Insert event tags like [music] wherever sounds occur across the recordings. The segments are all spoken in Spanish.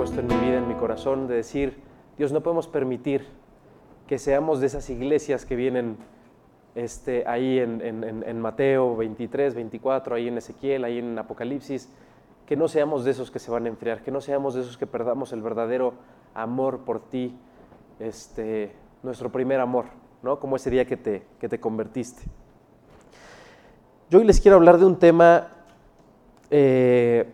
puesto en mi vida, en mi corazón, de decir, Dios, no podemos permitir que seamos de esas iglesias que vienen este, ahí en, Mateo 23, 24, ahí en Ezequiel, ahí en Apocalipsis, que no seamos de esos que se van a enfriar, que no seamos de esos que perdamos el verdadero amor por ti, este, nuestro primer amor, ¿no? Como ese día que te, que te convertiste. Yo hoy les quiero hablar de un tema eh,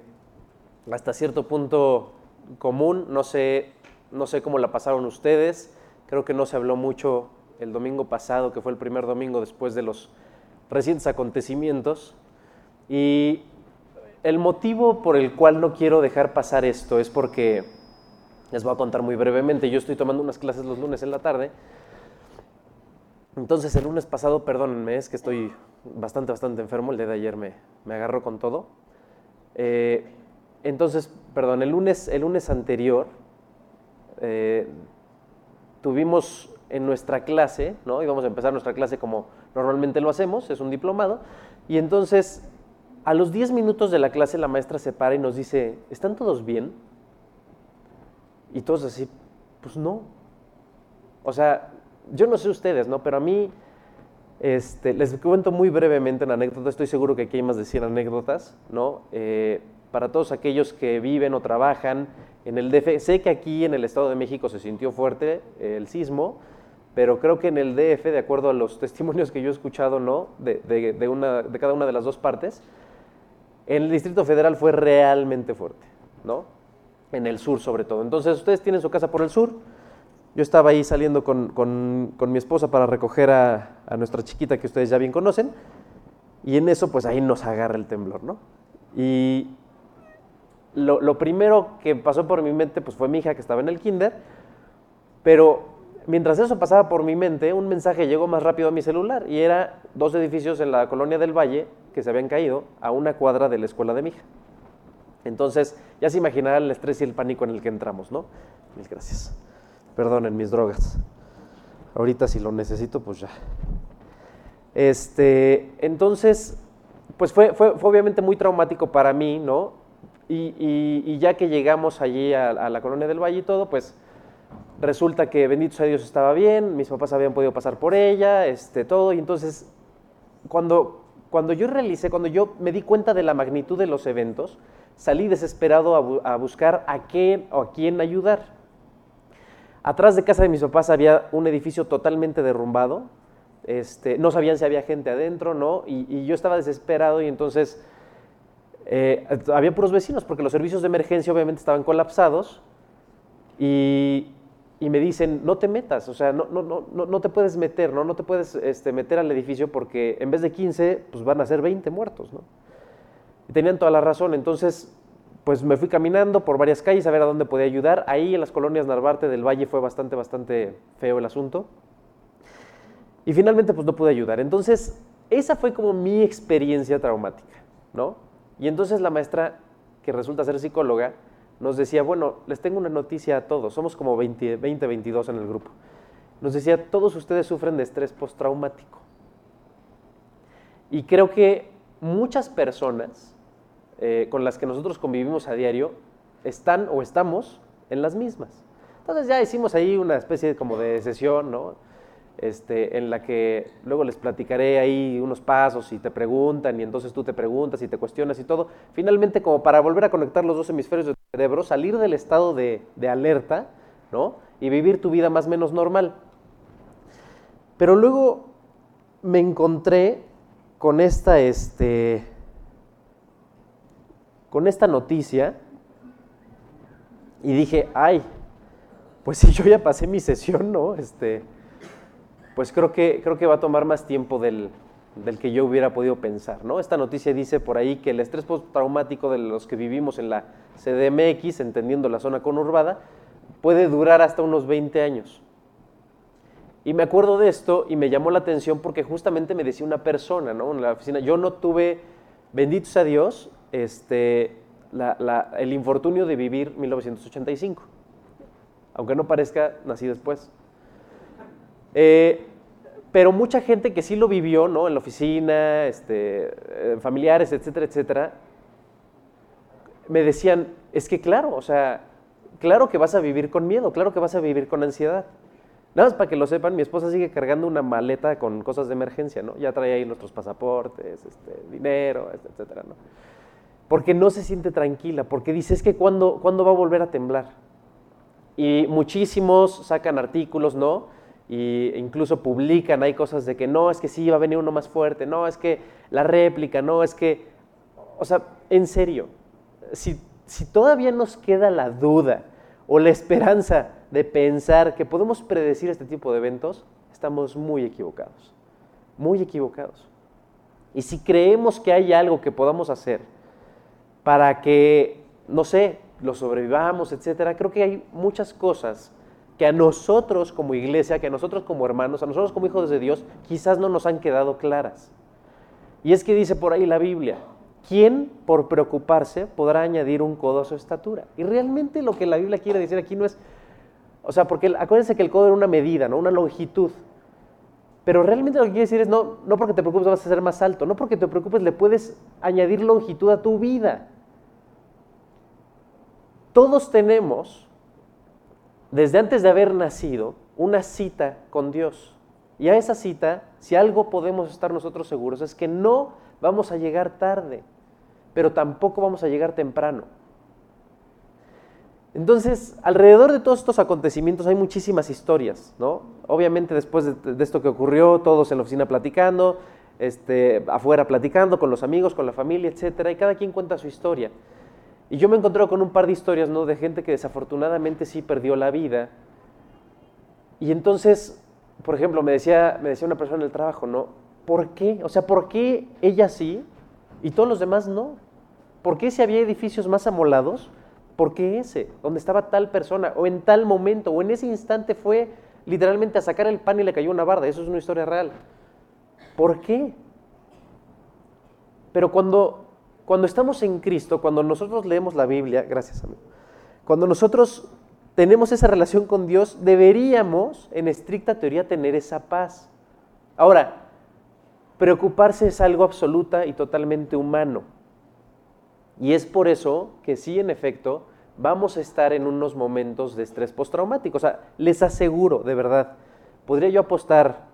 hasta cierto punto común, no sé, no sé cómo la pasaron ustedes, creo que no se habló mucho el domingo pasado, que fue el primer domingo después de los recientes acontecimientos, y el motivo por el cual no quiero dejar pasar esto es porque, les voy a contar muy brevemente, yo estoy tomando unas clases los lunes en la tarde, entonces el lunes pasado, perdónenme, es que estoy bastante, bastante enfermo, el día de ayer me, me agarró con todo. Eh, entonces, perdón, el lunes, el lunes anterior eh, tuvimos en nuestra clase, ¿no? Íbamos a empezar nuestra clase como normalmente lo hacemos, es un diplomado, y entonces a los 10 minutos de la clase la maestra se para y nos dice, ¿están todos bien? Y todos así, pues no. O sea, yo no sé ustedes, ¿no? Pero a mí, este, les cuento muy brevemente una anécdota, estoy seguro que aquí hay más de 100 anécdotas, ¿no? Eh, para todos aquellos que viven o trabajan en el DF. Sé que aquí en el Estado de México se sintió fuerte el sismo, pero creo que en el DF, de acuerdo a los [laughs] testimonios que yo he escuchado, ¿no? De, una, de cada una de las dos partes, en el Distrito Federal fue realmente fuerte, ¿no? En el sur sobre todo. Entonces, ustedes tienen su casa por el sur. Yo estaba ahí saliendo con, con, con mi esposa para recoger a, a, nuestra chiquita que ustedes ya bien conocen. Y en eso, pues ahí nos agarra el temblor, ¿no? Y lo, primero que pasó por mi mente pues, fue mi hija que estaba en el kinder, pero mientras eso pasaba por mi mente, un mensaje llegó más rápido a mi celular y era dos edificios en la colonia del Valle que se habían caído a una cuadra de la escuela de mi hija. Entonces, ya se imaginará el estrés y el pánico en el que entramos, ¿no? Mil gracias. Perdonen mis drogas. Ahorita si lo necesito, pues ya. Este, entonces, pues fue, fue obviamente muy traumático para mí, ¿no? Y, ya que llegamos allí a, la colonia del Valle y todo, pues resulta que bendito sea Dios estaba bien, mis papás habían podido pasar por ella, este, todo. Y entonces, cuando, cuando yo realicé, cuando yo me di cuenta de la magnitud de los eventos, salí desesperado a, buscar a qué o a quién ayudar. Atrás de casa de mis papás había un edificio totalmente derrumbado. Este, no sabían si había gente adentro, ¿no? Y, y yo estaba desesperado y entonces eh, había puros vecinos porque los servicios de emergencia obviamente estaban colapsados y, me dicen, no te metas, o sea, no, no, no, no te puedes meter, ¿no? No te puedes este, meter al edificio porque en vez de 15, pues van a ser 20 muertos, ¿no? Y tenían toda la razón, entonces, pues me fui caminando por varias calles a ver a dónde podía ayudar. Ahí en las colonias Narvarte del Valle fue bastante, bastante feo el asunto. Y finalmente, pues no pude ayudar. Entonces, esa fue como mi experiencia traumática, ¿no? Y entonces la maestra, que resulta ser psicóloga, nos decía, bueno, les tengo una noticia a todos, somos como 20, 20 22 en el grupo. Nos decía, todos ustedes sufren de estrés postraumático. Y creo que muchas personas eh, con las que nosotros convivimos a diario están o estamos en las mismas. Entonces ya hicimos ahí una especie como de sesión, ¿no? Este, en la que luego les platicaré ahí unos pasos y te preguntan y entonces tú te preguntas y te cuestionas y todo. Finalmente, como para volver a conectar los dos hemisferios del cerebro, salir del estado de, alerta ¿no? y vivir tu vida más o menos normal. Pero luego me encontré con esta, este, con esta noticia y dije, ay, pues si yo ya pasé mi sesión, ¿no? Este, pues creo que, creo que va a tomar más tiempo del, que yo hubiera podido pensar. ¿no? Esta noticia dice por ahí que el estrés postraumático de los que vivimos en la CDMX, entendiendo la zona conurbada, puede durar hasta unos 20 años. Y me acuerdo de esto y me llamó la atención porque justamente me decía una persona ¿no? en la oficina, yo no tuve, bendito sea Dios, este, el infortunio de vivir 1985, aunque no parezca, nací después. Eh, pero mucha gente que sí lo vivió, ¿no? En la oficina, este, familiares, etcétera, etcétera, me decían, es que claro, o sea, claro que vas a vivir con miedo, claro que vas a vivir con ansiedad. Nada más para que lo sepan, mi esposa sigue cargando una maleta con cosas de emergencia, ¿no? Ya trae ahí nuestros pasaportes, este, dinero, etcétera, ¿no? Porque no se siente tranquila, porque dice, es que ¿cuándo, ¿cuándo va a volver a temblar? Y muchísimos sacan artículos, ¿no? Y incluso publican, hay cosas de que no, es que sí, va a venir uno más fuerte, no, es que la réplica, no, es que, o sea, en serio, si, si todavía nos queda la duda o la esperanza de pensar que podemos predecir este tipo de eventos, estamos muy equivocados, muy equivocados. Y si creemos que hay algo que podamos hacer para que, no sé, lo sobrevivamos, etcétera, creo que hay muchas cosas que a nosotros como iglesia, que a nosotros como hermanos, a nosotros como hijos de Dios, quizás no nos han quedado claras. Y es que dice por ahí la Biblia, ¿quién por preocuparse podrá añadir un codo a su estatura? Y realmente lo que la Biblia quiere decir aquí no es o sea, porque acuérdense que el codo era una medida, ¿no? Una longitud. Pero realmente lo que quiere decir es, no, no porque te preocupes vas a ser más alto, no porque te preocupes le puedes añadir longitud a tu vida. Todos tenemos, desde antes de haber nacido, una cita con Dios. Y a esa cita, si algo podemos estar nosotros seguros, es que no vamos a llegar tarde, pero tampoco vamos a llegar temprano. Entonces, alrededor de todos estos acontecimientos hay muchísimas historias, ¿no? Obviamente después de, esto que ocurrió, todos en la oficina platicando, este, afuera platicando con los amigos, con la familia, etcétera, y cada quien cuenta su historia. Y yo me encontré con un par de historias, ¿no? De gente que desafortunadamente sí perdió la vida. Y entonces, por ejemplo, me decía, me decía una persona en el trabajo, ¿no? ¿Por qué? O sea, ¿por qué ella sí y todos los demás no? ¿Por qué si había edificios más amolados? ¿Por qué ese? ¿Dónde estaba tal persona? O en tal momento, o en ese instante fue literalmente a sacar el pan y le cayó una barda. Eso es una historia real. ¿Por qué? Pero cuando, cuando estamos en Cristo, cuando nosotros leemos la Biblia, gracias a mí, cuando nosotros tenemos esa relación con Dios, deberíamos, en estricta teoría, tener esa paz. Ahora, preocuparse es algo absoluta y totalmente humano. Y es por eso que sí, en efecto, vamos a estar en unos momentos de estrés postraumático. O sea, les aseguro, de verdad, podría yo apostar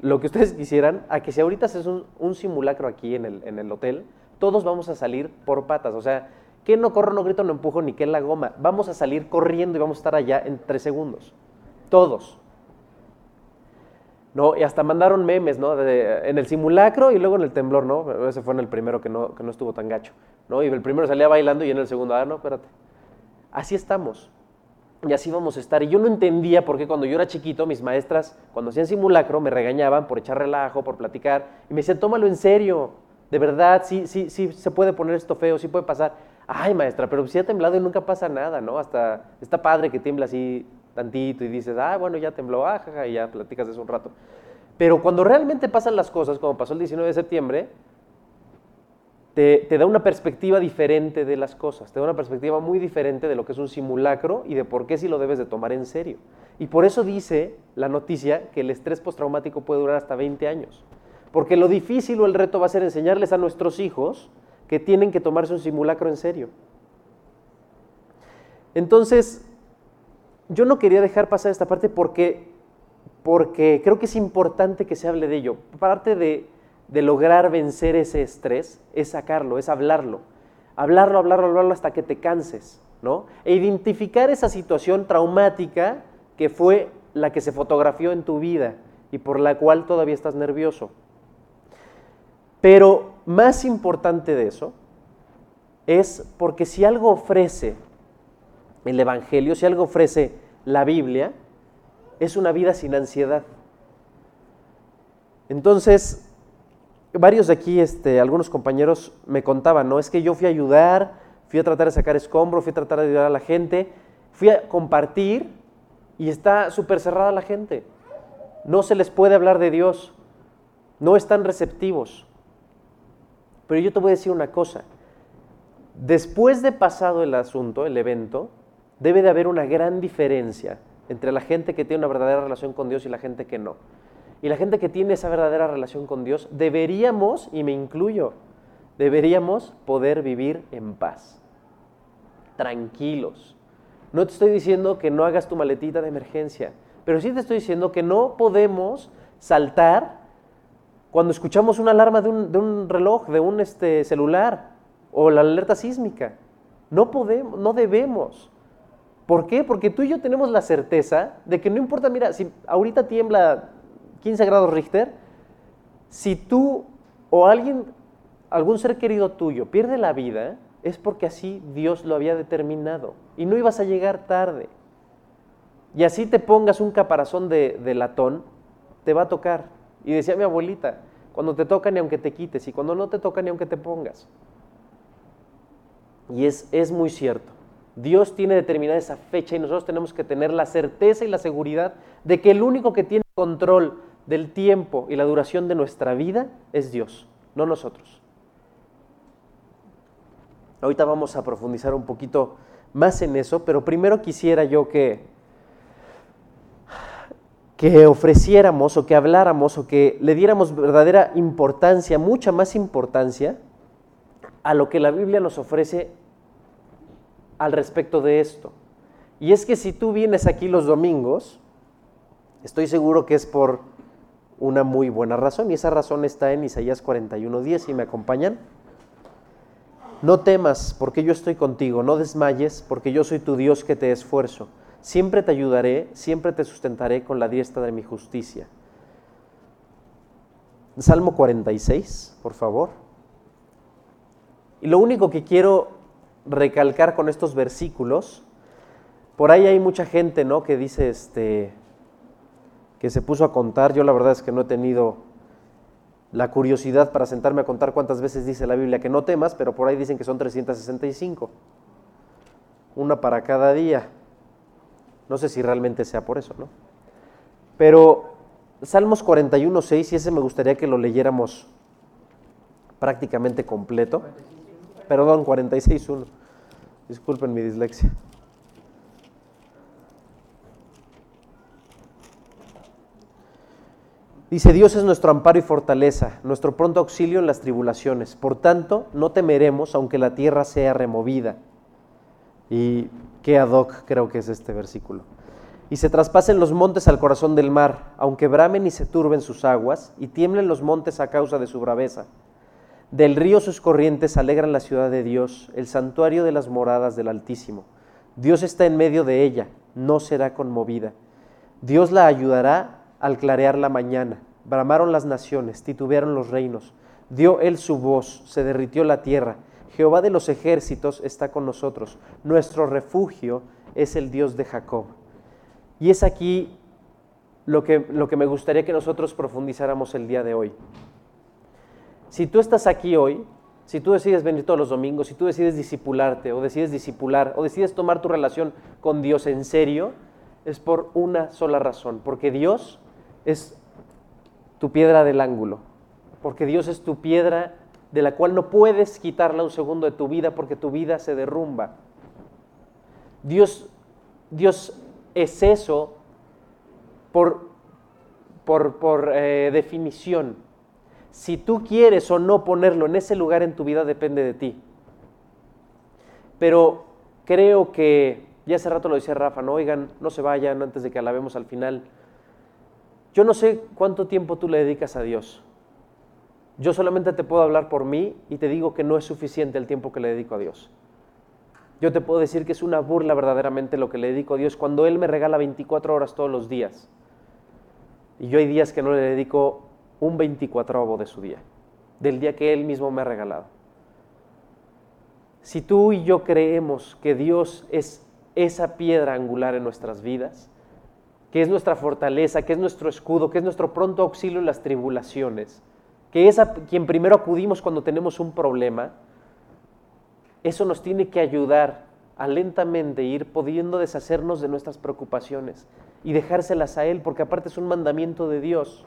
lo que ustedes quisieran a que si ahorita haces un, un simulacro aquí en el, en el, hotel, todos vamos a salir por patas. O sea, que no corro, no grito, no empujo, ni que la goma. Vamos a salir corriendo y vamos a estar allá en tres segundos. Todos. ¿no? Y hasta mandaron memes, ¿no? en el simulacro y luego en el temblor, ¿no? Ese fue en el primero que no, que no estuvo tan gacho, ¿no? Y el primero salía bailando y en el segundo, ah, no, espérate. Así estamos. Y así vamos a estar. Y yo no entendía por qué cuando yo era chiquito, mis maestras, cuando hacían simulacro, me regañaban por echar relajo, por platicar. Y me decían, tómalo en serio. De verdad, sí, sí, sí, se puede poner esto feo, sí puede pasar. Ay, maestra, pero si ha temblado y nunca pasa nada, ¿no? Hasta está padre que tiembla así tantito y dices, ah, bueno, ya tembló, ah, y ya platicas de eso un rato. Pero cuando realmente pasan las cosas, como pasó el 19 de septiembre, te, te, da una perspectiva diferente de las cosas, te da una perspectiva muy diferente de lo que es un simulacro y de por qué sí lo debes de tomar en serio. Y por eso dice la noticia que el estrés postraumático puede durar hasta 20 años. Porque lo difícil o el reto va a ser enseñarles a nuestros hijos que tienen que tomarse un simulacro en serio. Entonces, yo no quería dejar pasar esta parte porque, porque creo que es importante que se hable de ello. Parte de, lograr vencer ese estrés es sacarlo, es hablarlo. Hablarlo, hablarlo, hablarlo hasta que te canses, ¿no? E identificar esa situación traumática que fue la que se fotografió en tu vida y por la cual todavía estás nervioso. Pero más importante de eso es porque si algo ofrece el Evangelio, si algo ofrece la Biblia, es una vida sin ansiedad. Entonces, varios de aquí, este, algunos compañeros me contaban, ¿no? Es que yo fui a ayudar, fui a tratar de sacar escombros, fui a tratar de ayudar a la gente, fui a compartir y está súper cerrada la gente. No se les puede hablar de Dios, no están receptivos. Pero yo te voy a decir una cosa, después de pasado el asunto, el evento, debe de haber una gran diferencia entre la gente que tiene una verdadera relación con Dios y la gente que no. Y la gente que tiene esa verdadera relación con Dios, deberíamos, y me incluyo, deberíamos poder vivir en paz, tranquilos. No te estoy diciendo que no hagas tu maletita de emergencia, pero sí te estoy diciendo que no podemos saltar cuando escuchamos una alarma de un, reloj, de un este, celular o la alerta sísmica. No podemos, no debemos. ¿Por qué? Porque tú y yo tenemos la certeza de que no importa, mira, si ahorita tiembla 15 grados Richter, si tú o alguien, algún ser querido tuyo pierde la vida, es porque así Dios lo había determinado y no ibas a llegar tarde. Y así te pongas un caparazón de, de latón, te va a tocar. Y decía mi abuelita, cuando te toca ni aunque te quites y cuando no te toca ni aunque te pongas. Y es, es muy cierto. Dios tiene determinada esa fecha y nosotros tenemos que tener la certeza y la seguridad de que el único que tiene control del tiempo y la duración de nuestra vida es Dios, no nosotros. Ahorita vamos a profundizar un poquito más en eso, pero primero quisiera yo que, que ofreciéramos o que habláramos o que le diéramos verdadera importancia, mucha más importancia a lo que la Biblia nos ofrece al respecto de esto. Y es que si tú vienes aquí los domingos, estoy seguro que es por una muy buena razón, y esa razón está en Isaías 41:10, y me acompañan. No temas, porque yo estoy contigo, no desmayes, porque yo soy tu Dios que te esfuerzo. Siempre te ayudaré, siempre te sustentaré con la diestra de mi justicia. Salmo 46, por favor. Y lo único que quiero recalcar con estos versículos. Por ahí hay mucha gente, ¿no? Que dice, este, que se puso a contar. Yo la verdad es que no he tenido la curiosidad para sentarme a contar cuántas veces dice la Biblia que no temas, pero por ahí dicen que son 365. Una para cada día. No sé si realmente sea por eso, ¿no? Pero Salmos 41, 6, y ese me gustaría que lo leyéramos prácticamente completo. Perdón, 46.1. Disculpen mi dislexia. Dice, Dios es nuestro amparo y fortaleza, nuestro pronto auxilio en las tribulaciones. Por tanto, no temeremos aunque la tierra sea removida. Y qué ad hoc creo que es este versículo. Y se traspasen los montes al corazón del mar, aunque bramen y se turben sus aguas, y tiemblen los montes a causa de su braveza. Del río sus corrientes alegran la ciudad de Dios, el santuario de las moradas del Altísimo. Dios está en medio de ella, no será conmovida. Dios la ayudará al clarear la mañana. Bramaron las naciones, titubearon los reinos. Dio él su voz, se derritió la tierra. Jehová de los ejércitos está con nosotros. Nuestro refugio es el Dios de Jacob. Y es aquí lo que, lo que me gustaría que nosotros profundizáramos el día de hoy. Si tú estás aquí hoy, si tú decides venir todos los domingos, si tú decides discipularte o decides discipular o decides tomar tu relación con Dios en serio, es por una sola razón, porque Dios es tu piedra del ángulo, porque Dios es tu piedra de la cual no puedes quitarla un segundo de tu vida porque tu vida se derrumba. Dios, Dios es eso por, por, por eh, definición. Si tú quieres o no ponerlo en ese lugar en tu vida depende de ti. Pero creo que, ya hace rato lo decía Rafa, no oigan, no se vayan antes de que alabemos al final. Yo no sé cuánto tiempo tú le dedicas a Dios. Yo solamente te puedo hablar por mí y te digo que no es suficiente el tiempo que le dedico a Dios. Yo te puedo decir que es una burla verdaderamente lo que le dedico a Dios cuando Él me regala 24 horas todos los días. Y yo hay días que no le dedico un 24 de su día, del día que Él mismo me ha regalado. Si tú y yo creemos que Dios es esa piedra angular en nuestras vidas, que es nuestra fortaleza, que es nuestro escudo, que es nuestro pronto auxilio en las tribulaciones, que es a quien primero acudimos cuando tenemos un problema, eso nos tiene que ayudar a lentamente ir pudiendo deshacernos de nuestras preocupaciones y dejárselas a Él, porque aparte es un mandamiento de Dios.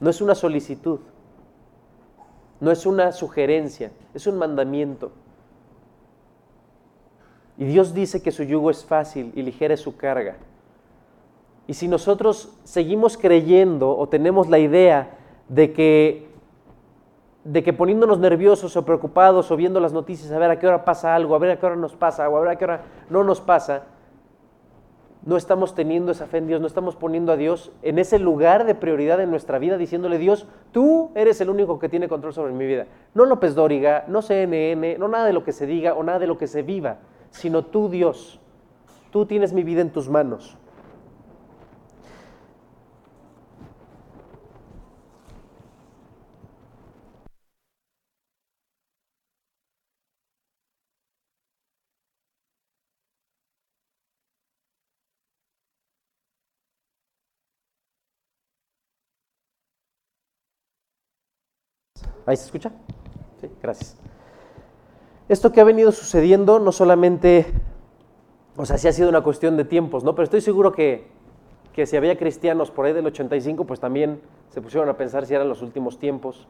No es una solicitud, no es una sugerencia, es un mandamiento. Y Dios dice que su yugo es fácil y ligera es su carga. Y si nosotros seguimos creyendo o tenemos la idea de que de que poniéndonos nerviosos o preocupados o viendo las noticias a ver a qué hora pasa algo, a ver a qué hora nos pasa o a ver a qué hora no nos pasa, no estamos teniendo esa fe en Dios, no estamos poniendo a Dios en ese lugar de prioridad en nuestra vida, diciéndole, Dios, tú eres el único que tiene control sobre mi vida. No López Dóriga, no CNN, no nada de lo que se diga o nada de lo que se viva, sino tú, Dios. Tú tienes mi vida en tus manos. ¿Ahí se escucha? Sí, gracias. Esto que ha venido sucediendo no solamente, o sea, sí ha sido una cuestión de tiempos, ¿no? Pero estoy seguro que, que si había cristianos por ahí del 85, pues también se pusieron a pensar si eran los últimos tiempos.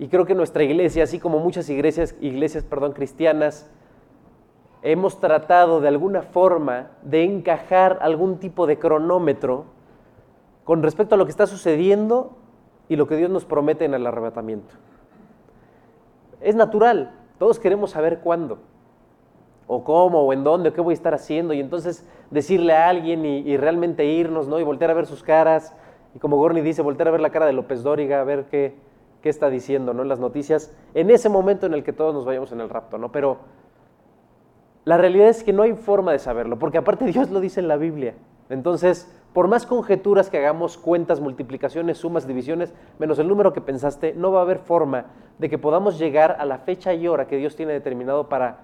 Y creo que nuestra iglesia, así como muchas iglesias, iglesias perdón, cristianas, hemos tratado de alguna forma de encajar algún tipo de cronómetro con respecto a lo que está sucediendo y lo que Dios nos promete en el arrebatamiento. Es natural, todos queremos saber cuándo, o cómo, o en dónde, o qué voy a estar haciendo, y entonces decirle a alguien y, realmente irnos, ¿no? Y voltear a ver sus caras, y como Gorni dice, voltear a ver la cara de López Dóriga, a ver qué, qué está diciendo, ¿no? En las noticias, en ese momento en el que todos nos vayamos en el rapto, ¿no? Pero la realidad es que no hay forma de saberlo, porque aparte Dios lo dice en la Biblia. Entonces, por más conjeturas que hagamos, cuentas, multiplicaciones, sumas, divisiones, menos el número que pensaste, no va a haber forma de que podamos llegar a la fecha y hora que Dios tiene determinado para,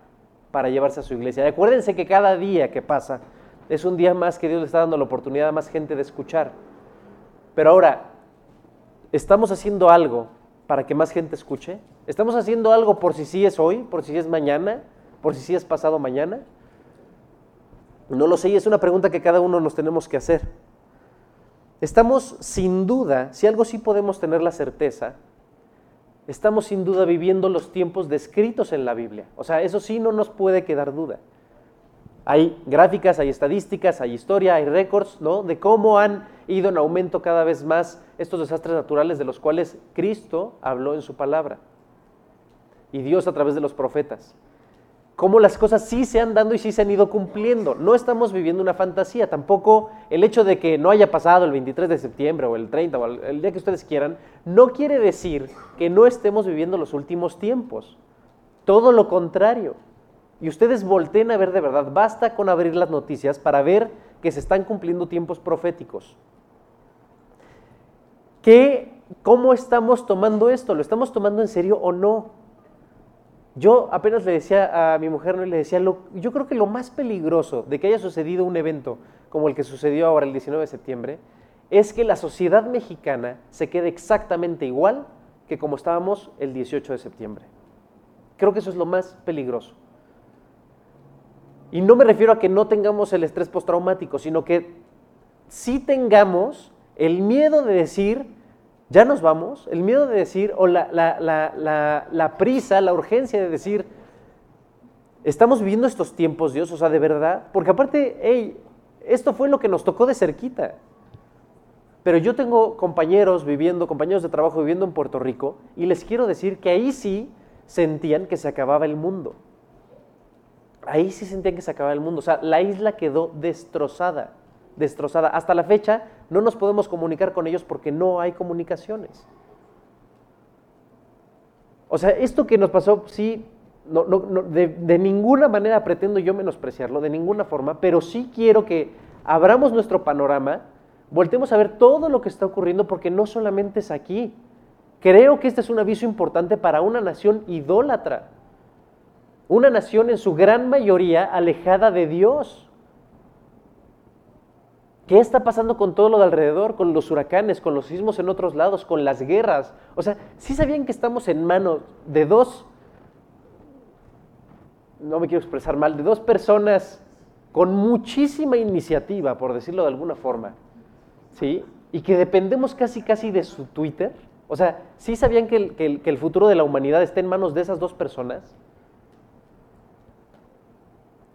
para llevarse a su iglesia. acuérdense que cada día que pasa es un día más que Dios le está dando la oportunidad a más gente de escuchar. Pero ahora, ¿estamos haciendo algo para que más gente escuche? ¿Estamos haciendo algo por si sí es hoy, por si sí es mañana, por si sí es pasado mañana? No lo sé y es una pregunta que cada uno nos tenemos que hacer. Estamos sin duda, si algo sí podemos tener la certeza, estamos sin duda viviendo los tiempos descritos en la Biblia. O sea, eso sí no nos puede quedar duda. Hay gráficas, hay estadísticas, hay historia, hay récords, ¿no? De cómo han ido en aumento cada vez más estos desastres naturales de los cuales Cristo habló en su palabra. Y Dios a través de los profetas cómo las cosas sí se han dando y sí se han ido cumpliendo. No estamos viviendo una fantasía, tampoco el hecho de que no haya pasado el 23 de septiembre o el 30 o el día que ustedes quieran, no quiere decir que no estemos viviendo los últimos tiempos. Todo lo contrario. Y ustedes volteen a ver de verdad, basta con abrir las noticias para ver que se están cumpliendo tiempos proféticos. ¿Qué, ¿Cómo estamos tomando esto? ¿Lo estamos tomando en serio o no? Yo apenas le decía a mi mujer, ¿no? le decía, yo creo que lo más peligroso de que haya sucedido un evento como el que sucedió ahora el 19 de septiembre, es que la sociedad mexicana se quede exactamente igual que como estábamos el 18 de septiembre. Creo que eso es lo más peligroso. Y no me refiero a que no tengamos el estrés postraumático, sino que sí tengamos el miedo de decir, ya nos vamos, el miedo de decir, o la, la, prisa, la urgencia de decir, estamos viviendo estos tiempos, Dios, o sea, de verdad, porque aparte, hey, esto fue lo que nos tocó de cerquita. Pero yo tengo compañeros viviendo, compañeros de trabajo viviendo en Puerto Rico, y les quiero decir que ahí sí sentían que se acababa el mundo. Ahí sí sentían que se acababa el mundo. O sea, la isla quedó destrozada destrozada. Hasta la fecha no nos podemos comunicar con ellos porque no hay comunicaciones. O sea, esto que nos pasó, sí, no, de, de, ninguna manera pretendo yo menospreciarlo, de ninguna forma, pero sí quiero que abramos nuestro panorama, voltemos a ver todo lo que está ocurriendo, porque no solamente es aquí. Creo que este es un aviso importante para una nación idólatra, una nación en su gran mayoría alejada de Dios. ¿Qué está pasando con todo lo de alrededor, con los huracanes, con los sismos en otros lados, con las guerras? O sea, ¿sí sabían que estamos en manos de dos, no me quiero expresar mal, de dos personas con muchísima iniciativa, por decirlo de alguna forma, ¿sí? Y que dependemos casi, casi de su Twitter. O sea, ¿sí sabían que el, que el futuro de la humanidad está en manos de esas dos personas?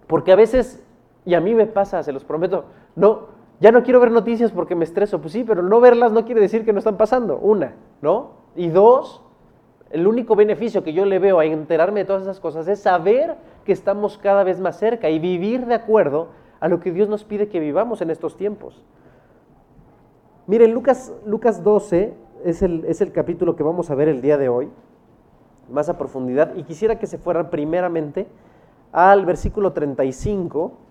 Porque a veces, y a mí me pasa, se los prometo, no, ya no quiero ver noticias porque me estreso. Pues sí, pero no verlas no quiere decir que no están pasando. Una, ¿no? Y dos, el único beneficio que yo le veo a enterarme de todas esas cosas es saber que estamos cada vez más cerca y vivir de acuerdo a lo que Dios nos pide que vivamos en estos tiempos. Miren, Lucas, Lucas 12 es el, es el capítulo que vamos a ver el día de hoy, más a profundidad, y quisiera que se fueran primeramente al versículo 35.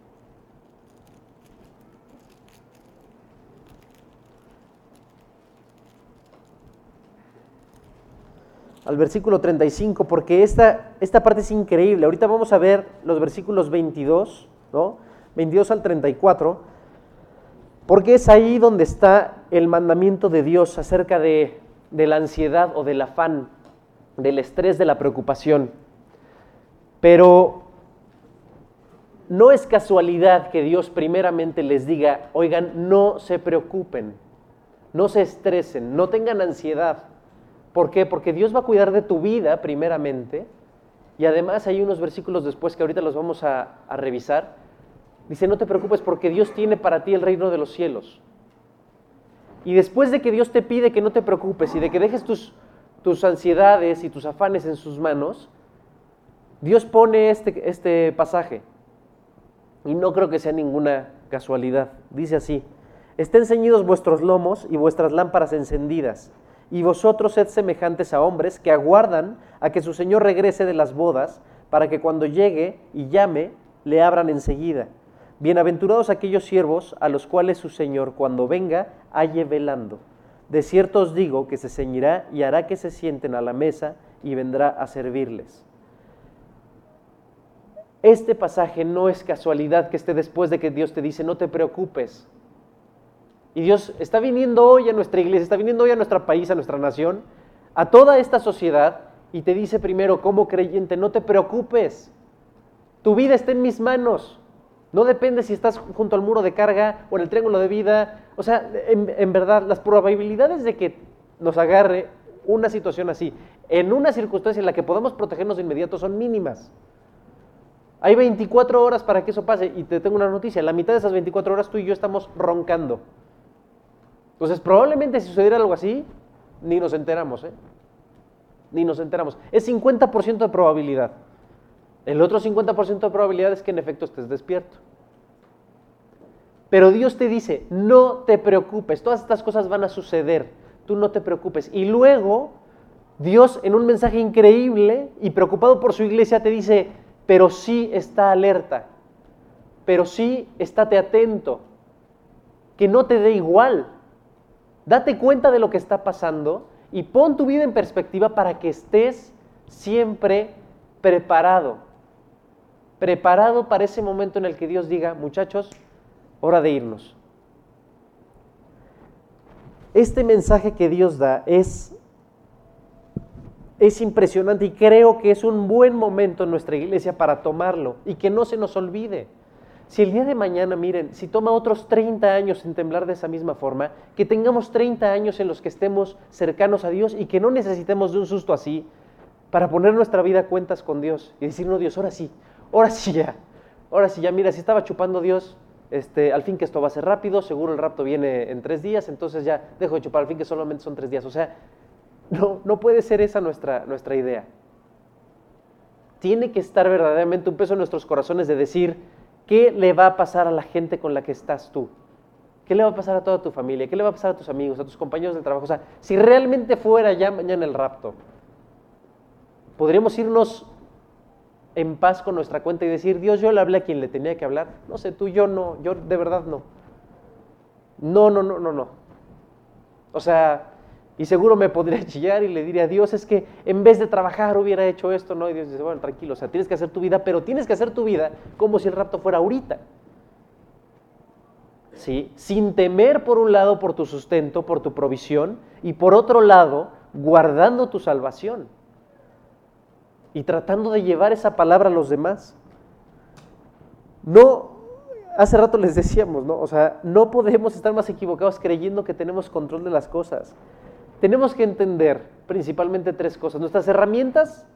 Al versículo 35, porque esta, esta parte es increíble. Ahorita vamos a ver los versículos 22, ¿no? 22 al 34, porque es ahí donde está el mandamiento de Dios acerca de, de la ansiedad o del afán, del estrés, de la preocupación. Pero no es casualidad que Dios primeramente les diga, oigan, no se preocupen, no se estresen, no tengan ansiedad. ¿Por qué? Porque Dios va a cuidar de tu vida primeramente. Y además hay unos versículos después que ahorita los vamos a, revisar. Dice, no te preocupes porque Dios tiene para ti el reino de los cielos. Y después de que Dios te pide que no te preocupes y de que dejes tus, tus ansiedades y tus afanes en sus manos, Dios pone este, este pasaje. Y no creo que sea ninguna casualidad. Dice así, estén ceñidos vuestros lomos y vuestras lámparas encendidas y vosotros sed semejantes a hombres que aguardan a que su Señor regrese de las bodas, para que cuando llegue y llame, le abran enseguida. Bienaventurados aquellos siervos a los cuales su Señor, cuando venga, halle velando. De cierto os digo que se ceñirá y hará que se sienten a la mesa y vendrá a servirles. Este pasaje no es casualidad que esté después de que Dios te dice, no te preocupes, y Dios está viniendo hoy a nuestra iglesia, está viniendo hoy a nuestro país, a nuestra nación, a toda esta sociedad y te dice primero, como creyente, no te preocupes. Tu vida está en mis manos. No depende si estás junto al muro de carga o en el triángulo de vida. O sea, en, verdad, las probabilidades de que nos agarre una situación así, en una circunstancia en la que podemos protegernos de inmediato, son mínimas. Hay 24 horas para que eso pase y te tengo una noticia, la mitad de esas 24 horas tú y yo estamos roncando. Entonces, probablemente si sucediera algo así, ni nos enteramos, ¿eh? Ni nos enteramos. Es 50% de probabilidad. El otro 50% de probabilidad es que en efecto estés despierto. Pero Dios te dice, no te preocupes, todas estas cosas van a suceder, tú no te preocupes. Y luego, Dios en un mensaje increíble y preocupado por su iglesia te dice, pero sí está alerta, pero sí estate atento, que no te dé igual, Date cuenta de lo que está pasando y pon tu vida en perspectiva para que estés siempre preparado. Preparado para ese momento en el que Dios diga, muchachos, hora de irnos. Este mensaje que Dios da es, es impresionante y creo que es un buen momento en nuestra iglesia para tomarlo y que no se nos olvide. Si el día de mañana, miren, si toma otros 30 años en temblar de esa misma forma, que tengamos 30 años en los que estemos cercanos a Dios y que no necesitemos de un susto así para poner nuestra vida a cuentas con Dios y decir, no, Dios, ahora sí, ahora sí ya, ahora sí ya, mira, si estaba chupando Dios, este, al fin que esto va a ser rápido, seguro el rapto viene en tres días, entonces ya dejo de chupar, al fin que solamente son tres días. O sea, no, no puede ser esa nuestra, nuestra idea. Tiene que estar verdaderamente un peso en nuestros corazones de decir, ¿Qué le va a pasar a la gente con la que estás tú? ¿Qué le va a pasar a toda tu familia? ¿Qué le va a pasar a tus amigos, a tus compañeros de trabajo? O sea, si realmente fuera ya mañana el rapto, podríamos irnos en paz con nuestra cuenta y decir, Dios, yo le hablé a quien le tenía que hablar. No sé, tú, yo no, yo de verdad no. No, no, no, no, no. O sea, y seguro me podría [laughs] chillar y le diría a Dios, es que en vez de trabajar hubiera hecho esto, ¿no? Y Dios dice, bueno, tranquilo, o sea, tienes que hacer tu vida, pero tienes que hacer tu vida como si el rapto fuera ahorita. ¿Sí? Sin temer por un lado por tu sustento, por tu provisión, y por otro lado, guardando tu salvación. Y tratando de llevar esa palabra a los demás. No, hace rato les decíamos, ¿no? O sea, no podemos estar más equivocados creyendo que tenemos control de las cosas tenemos que entender principalmente tres cosas. Nuestras herramientas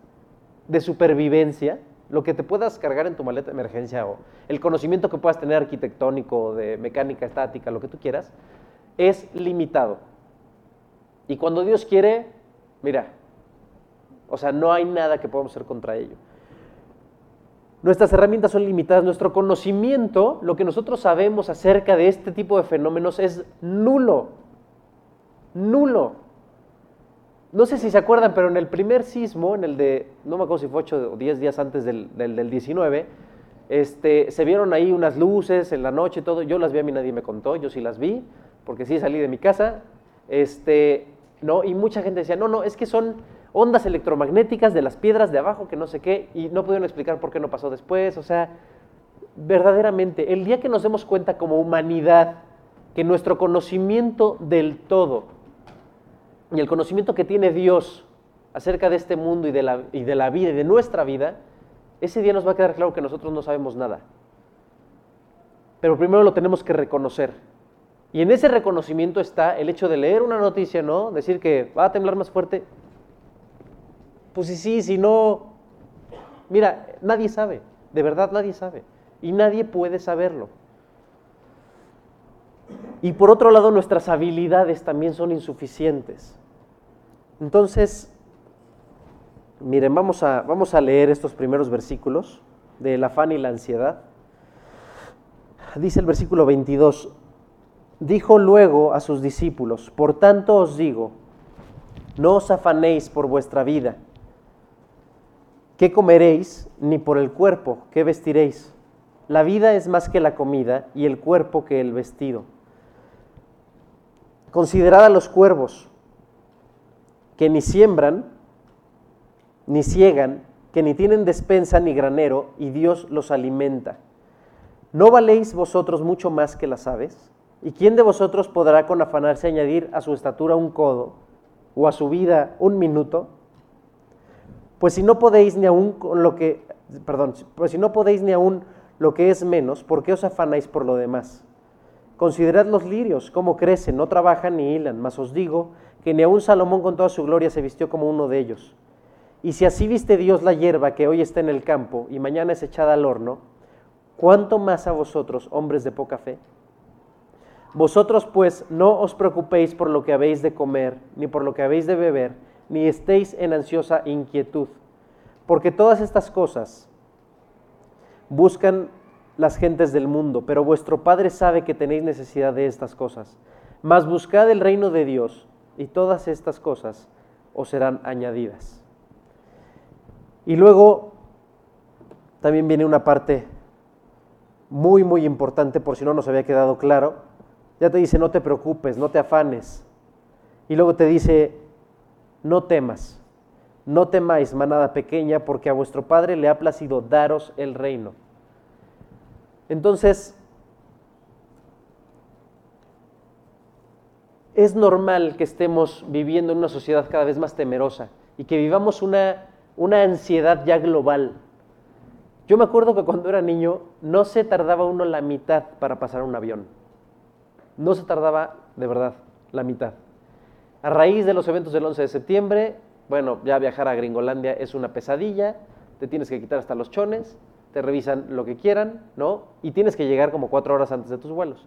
de supervivencia, lo que te puedas cargar en tu maleta de emergencia o el conocimiento que puedas tener arquitectónico, de mecánica estática, lo que tú quieras, es limitado. Y cuando Dios quiere, mira, O sea, no hay nada que podamos hacer contra ello. Nuestras herramientas son limitadas, nuestro conocimiento, lo que nosotros sabemos acerca de este tipo de fenómenos es nulo, nulo. No sé si se acuerdan, pero en el primer sismo, en el de, no me acuerdo si fue 8 o 10 días antes del, del, 19, este, se vieron ahí unas luces en la noche y todo. Yo las vi, a mí nadie me contó, yo sí las vi, porque sí salí de mi casa. Este, ¿no? Y mucha gente decía, no, no, es que son ondas electromagnéticas de las piedras de abajo, que no sé qué, y no pudieron explicar por qué no pasó después. O sea, verdaderamente, el día que nos demos cuenta como humanidad que nuestro conocimiento del todo y el conocimiento que tiene Dios acerca de este mundo y de la, y de la vida y de nuestra vida, ese día nos va a quedar claro que nosotros no sabemos nada. Pero primero lo tenemos que reconocer. Y en ese reconocimiento está el hecho de leer una noticia, ¿no? Decir que va a temblar más fuerte. Pues sí, sí, si no... Mira, nadie sabe, de verdad nadie sabe. Y nadie puede saberlo. Y por otro lado, nuestras habilidades también son insuficientes. Entonces, miren, vamos a, vamos a leer estos primeros versículos del afán y la ansiedad. Dice el versículo 22, Dijo luego a sus discípulos, por tanto os digo, no os afanéis por vuestra vida, qué comeréis, ni por el cuerpo, qué vestiréis. La vida es más que la comida y el cuerpo que el vestido. Considerad a los cuervos, que ni siembran, ni ciegan, que ni tienen despensa ni granero, y Dios los alimenta. ¿No valéis vosotros mucho más que las aves? ¿Y quién de vosotros podrá con afanarse añadir a su estatura un codo o a su vida un minuto? Pues si no podéis ni aún con lo que, perdón, pues si no podéis ni aún lo que es menos, ¿por qué os afanáis por lo demás? Considerad los lirios, cómo crecen, no trabajan ni hilan, mas os digo que ni aun Salomón con toda su gloria se vistió como uno de ellos. Y si así viste Dios la hierba que hoy está en el campo y mañana es echada al horno, ¿cuánto más a vosotros, hombres de poca fe? Vosotros pues no os preocupéis por lo que habéis de comer, ni por lo que habéis de beber, ni estéis en ansiosa inquietud, porque todas estas cosas buscan las gentes del mundo, pero vuestro Padre sabe que tenéis necesidad de estas cosas. Mas buscad el reino de Dios, y todas estas cosas os serán añadidas. Y luego también viene una parte muy, muy importante, por si no nos había quedado claro, ya te dice, no te preocupes, no te afanes. Y luego te dice, no temas, no temáis, manada pequeña, porque a vuestro Padre le ha placido daros el reino. Entonces, es normal que estemos viviendo en una sociedad cada vez más temerosa y que vivamos una, una ansiedad ya global. Yo me acuerdo que cuando era niño no se tardaba uno la mitad para pasar un avión. No se tardaba, de verdad, la mitad. A raíz de los eventos del 11 de septiembre, bueno, ya viajar a Gringolandia es una pesadilla, te tienes que quitar hasta los chones, te revisan lo que quieran, ¿no? Y tienes que llegar como cuatro horas antes de tus vuelos.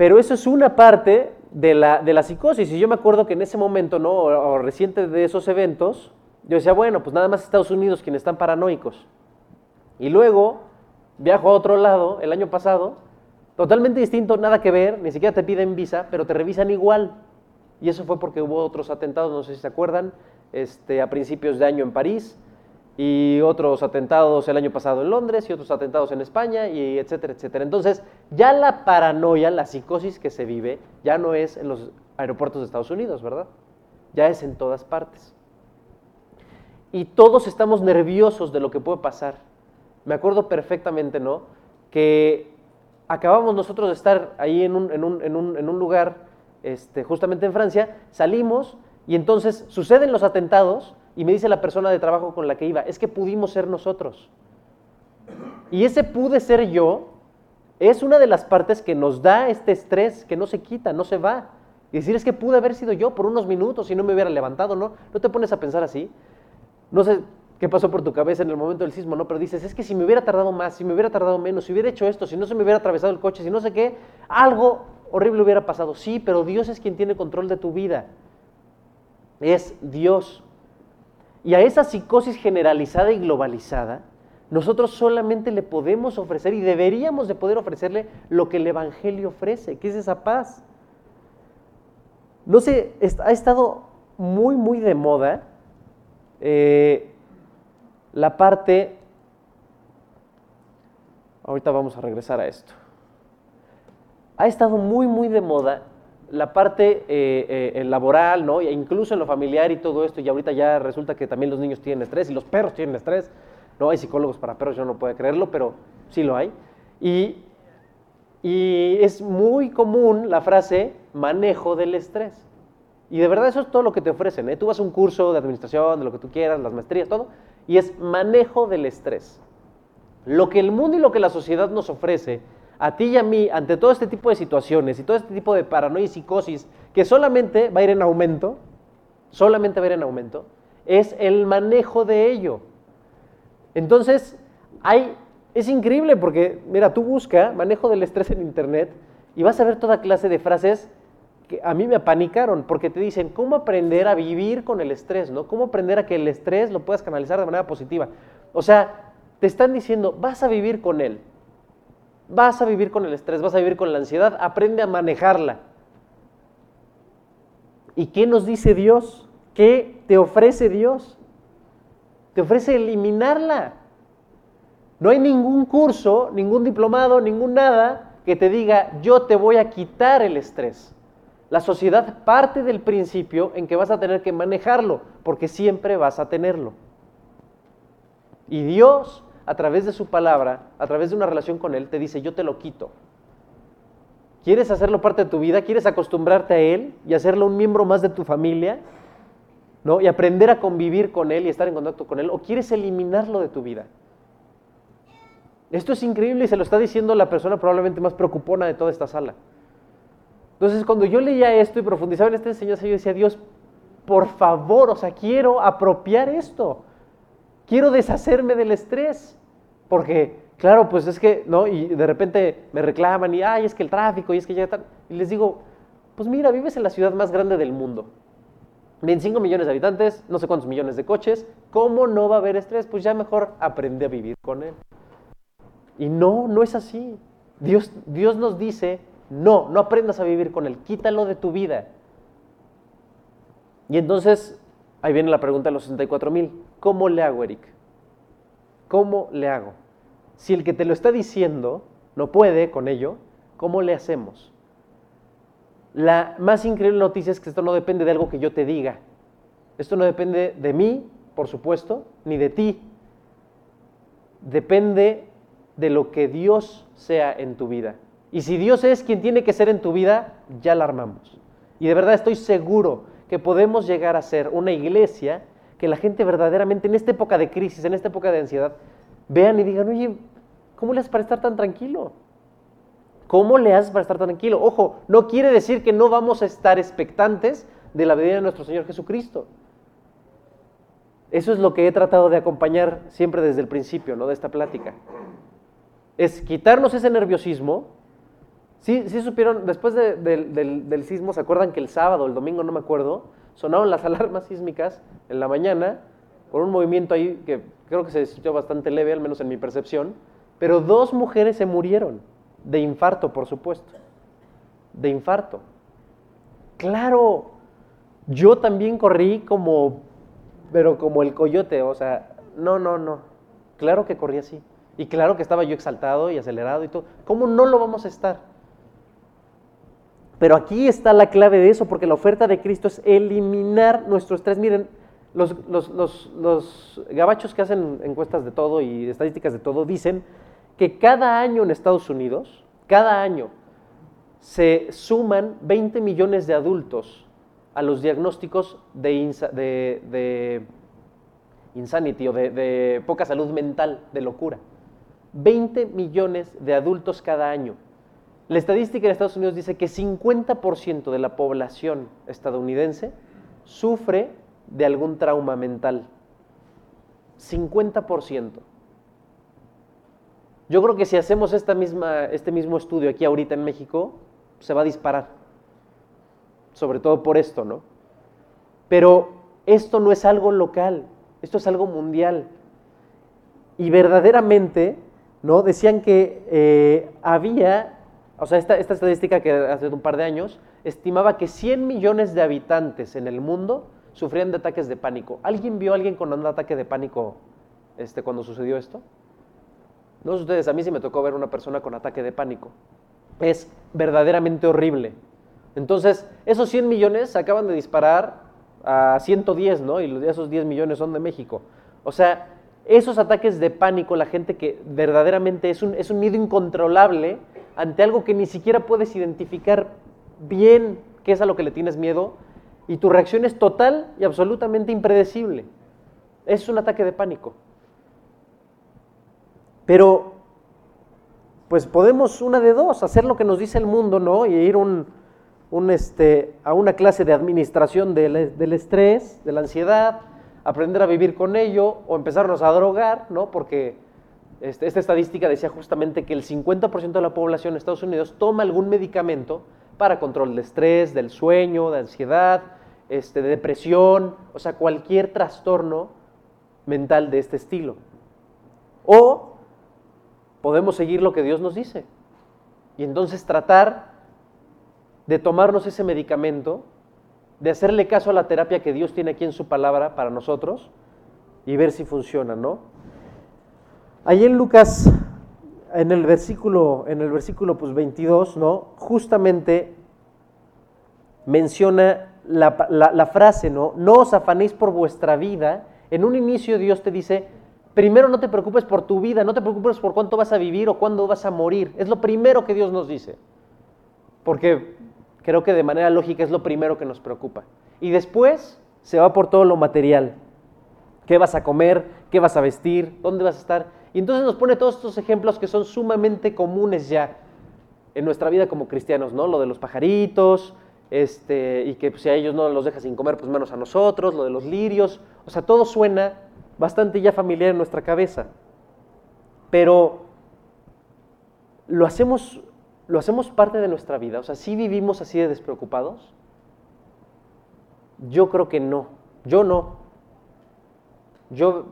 Pero eso es una parte de la, de la psicosis. Y yo me acuerdo que en ese momento, ¿no? O, reciente de esos eventos, yo decía, bueno, pues nada más Estados Unidos quienes están paranoicos. Y luego viajo a otro lado el año pasado Totalmente distinto, nada que ver, ni siquiera te piden visa, pero te revisan igual. Y eso fue porque hubo otros atentados, no sé si se acuerdan, este, a principios de año en París, y otros atentados el año pasado en Londres, y otros atentados en España, y etcétera, etcétera. Entonces, ya la paranoia, la psicosis que se vive, ya no es en los aeropuertos de Estados Unidos, ¿verdad? Ya es en todas partes. Y todos estamos nerviosos de lo que puede pasar. Me acuerdo perfectamente, ¿no? Que acabamos nosotros de estar ahí en un, en un, en un, en un lugar, este, justamente en Francia, salimos y entonces suceden los atentados y me dice la persona de trabajo con la que iba, es que pudimos ser nosotros. Y ese pude ser yo es una de las partes que nos da este estrés que no se quita, no se va. Y decir es que pude haber sido yo por unos minutos y no me hubiera levantado, ¿no? ¿No te pones a pensar así? No sé, qué pasó por tu cabeza en el momento del sismo, ¿no? Pero dices, es que si me hubiera tardado más, si me hubiera tardado menos, si hubiera hecho esto, si no se me hubiera atravesado el coche, si no sé qué, algo horrible hubiera pasado. Sí, pero Dios es quien tiene control de tu vida. Es Dios. Y a esa psicosis generalizada y globalizada, nosotros solamente le podemos ofrecer y deberíamos de poder ofrecerle lo que el Evangelio ofrece, que es esa paz. No sé, ha estado muy, muy de moda eh, la parte... Ahorita vamos a regresar a esto. Ha estado muy, muy de moda la parte eh, eh, laboral, ¿no? E incluso en lo familiar y todo esto, y ahorita ya resulta que también los niños tienen estrés y los perros tienen estrés. No hay psicólogos para perros, yo no puedo creerlo, pero sí lo hay. Y, y es muy común la frase manejo del estrés. Y de verdad eso es todo lo que te ofrecen. ¿eh? Tú vas a un curso de administración, de lo que tú quieras, las maestrías, todo, y es manejo del estrés. Lo que el mundo y lo que la sociedad nos ofrece a ti y a mí ante todo este tipo de situaciones y todo este tipo de paranoia y psicosis que solamente va a ir en aumento, solamente va a ir en aumento, es el manejo de ello. Entonces, hay, es increíble porque, mira, tú busca manejo del estrés en Internet y vas a ver toda clase de frases que a mí me apanicaron porque te dicen cómo aprender a vivir con el estrés, ¿no? Cómo aprender a que el estrés lo puedas canalizar de manera positiva. O sea, te están diciendo, vas a vivir con él. Vas a vivir con el estrés, vas a vivir con la ansiedad, aprende a manejarla. ¿Y qué nos dice Dios? ¿Qué te ofrece Dios? Te ofrece eliminarla. No hay ningún curso, ningún diplomado, ningún nada que te diga, yo te voy a quitar el estrés. La sociedad parte del principio en que vas a tener que manejarlo, porque siempre vas a tenerlo. Y Dios a través de su palabra, a través de una relación con Él, te dice, yo te lo quito. ¿Quieres hacerlo parte de tu vida? ¿Quieres acostumbrarte a Él y hacerlo un miembro más de tu familia? ¿No? Y aprender a convivir con Él y estar en contacto con Él. ¿O quieres eliminarlo de tu vida? Esto es increíble y se lo está diciendo la persona probablemente más preocupona de toda esta sala. Entonces, cuando yo leía esto y profundizaba en esta enseñanza, yo decía, Dios, por favor, o sea, quiero apropiar esto. Quiero deshacerme del estrés. Porque, claro, pues es que, ¿no? Y de repente me reclaman y, ay, es que el tráfico y es que ya están. Y les digo, pues mira, vives en la ciudad más grande del mundo. 25 millones de habitantes, no sé cuántos millones de coches. ¿Cómo no va a haber estrés? Pues ya mejor aprende a vivir con él. Y no, no es así. Dios, Dios nos dice, no, no aprendas a vivir con él, quítalo de tu vida. Y entonces, ahí viene la pregunta de los 64 mil. ¿Cómo le hago, Eric? ¿Cómo le hago? Si el que te lo está diciendo no puede con ello, ¿cómo le hacemos? La más increíble noticia es que esto no depende de algo que yo te diga. Esto no depende de mí, por supuesto, ni de ti. Depende de lo que Dios sea en tu vida. Y si Dios es quien tiene que ser en tu vida, ya la armamos. Y de verdad estoy seguro que podemos llegar a ser una iglesia que la gente verdaderamente en esta época de crisis, en esta época de ansiedad, vean y digan, oye, ¿cómo le haces para estar tan tranquilo? ¿Cómo le haces para estar tan tranquilo? Ojo, no quiere decir que no vamos a estar expectantes de la venida de nuestro Señor Jesucristo. Eso es lo que he tratado de acompañar siempre desde el principio ¿no? de esta plática. Es quitarnos ese nerviosismo. Sí, sí supieron, después del, del sismo, ¿se acuerdan que el sábado, el domingo, no me acuerdo, sonaron las [laughs] alarmas sísmicas en la mañana, por un movimiento ahí que creo que se escuchó bastante leve, al menos en mi percepción, pero dos mujeres se murieron, de infarto, por supuesto, de infarto. Claro, yo también corrí como, pero como el coyote, o sea, no, no, no, claro que corrí así. Y claro que estaba yo exaltado y acelerado y todo. ¿Cómo no lo vamos a estar? Pero aquí está la clave de eso, porque la oferta de Cristo es eliminar nuestro estrés. Miren, los, los, gabachos que hacen encuestas de todo y estadísticas de todo dicen que cada año en Estados Unidos, cada año, se suman 20 millones de adultos a los diagnósticos de, insanity o de, de poca salud mental, de locura. 20 millones de adultos cada año. La estadística en Estados Unidos dice que 50% de la población estadounidense sufre de algún trauma mental. 50%. Yo creo que si hacemos esta misma, este mismo estudio aquí ahorita en México, se va a disparar. Sobre todo por esto, ¿no? Pero esto no es algo local. Esto es algo mundial. Y verdaderamente, ¿no? Decían que eh, había, o sea, esta, esta estadística que hace un par de años, estimaba que 100 millones de habitantes en el mundo sufrían de ataques de pánico. ¿Alguien vio a alguien con un ataque de pánico este, cuando sucedió esto? No sé ustedes, a mí sí me tocó ver una persona con ataque de pánico. Es verdaderamente horrible. Entonces, esos 100 millones acaban de disparar a 110, ¿no? Y esos 10 millones son de México. O sea, esos ataques de pánico, la gente que verdaderamente es un, es un miedo incontrolable ante algo que ni siquiera puedes identificar bien qué es a lo que le tienes miedo, y tu reacción es total y absolutamente impredecible. Es un ataque de pánico. Pero, pues podemos una de dos, hacer lo que nos dice el mundo, ¿no? Y ir un, este, a una clase de administración del, del, estrés, de la ansiedad, aprender a vivir con ello o empezarnos a drogar, ¿no? Porque este, esta estadística decía justamente que el 50% de la población de Estados Unidos toma algún medicamento para control de estrés, del sueño, de ansiedad, este, de depresión, o sea, cualquier trastorno mental de este estilo. O podemos seguir lo que Dios nos dice y entonces tratar de tomarnos ese medicamento, de hacerle caso a la terapia que Dios tiene aquí en su palabra para nosotros y ver si funciona, ¿no? Ahí en Lucas en el versículo, en el versículo pues 22, ¿no? Justamente menciona la, frase, ¿no? No os afanéis por vuestra vida. En un inicio Dios te dice, primero no te preocupes por tu vida, no te preocupes por cuánto vas a vivir o cuándo vas a morir. Es lo primero que Dios nos dice. Porque creo que de manera lógica es lo primero que nos preocupa. Y después se va por todo lo material. ¿Qué vas a comer? ¿Qué vas a vestir? ¿Dónde vas a estar? Y entonces nos pone todos estos ejemplos que son sumamente comunes ya en nuestra vida como cristianos, ¿no? Lo de los pajaritos, este, y que pues, si a ellos no los deja sin comer, pues menos a nosotros, lo de los lirios, o sea, todo suena bastante ya familiar en nuestra cabeza. Pero lo hacemos, lo hacemos parte de nuestra vida, o sea, si vivimos así de despreocupados. Yo creo que no, yo no. Yo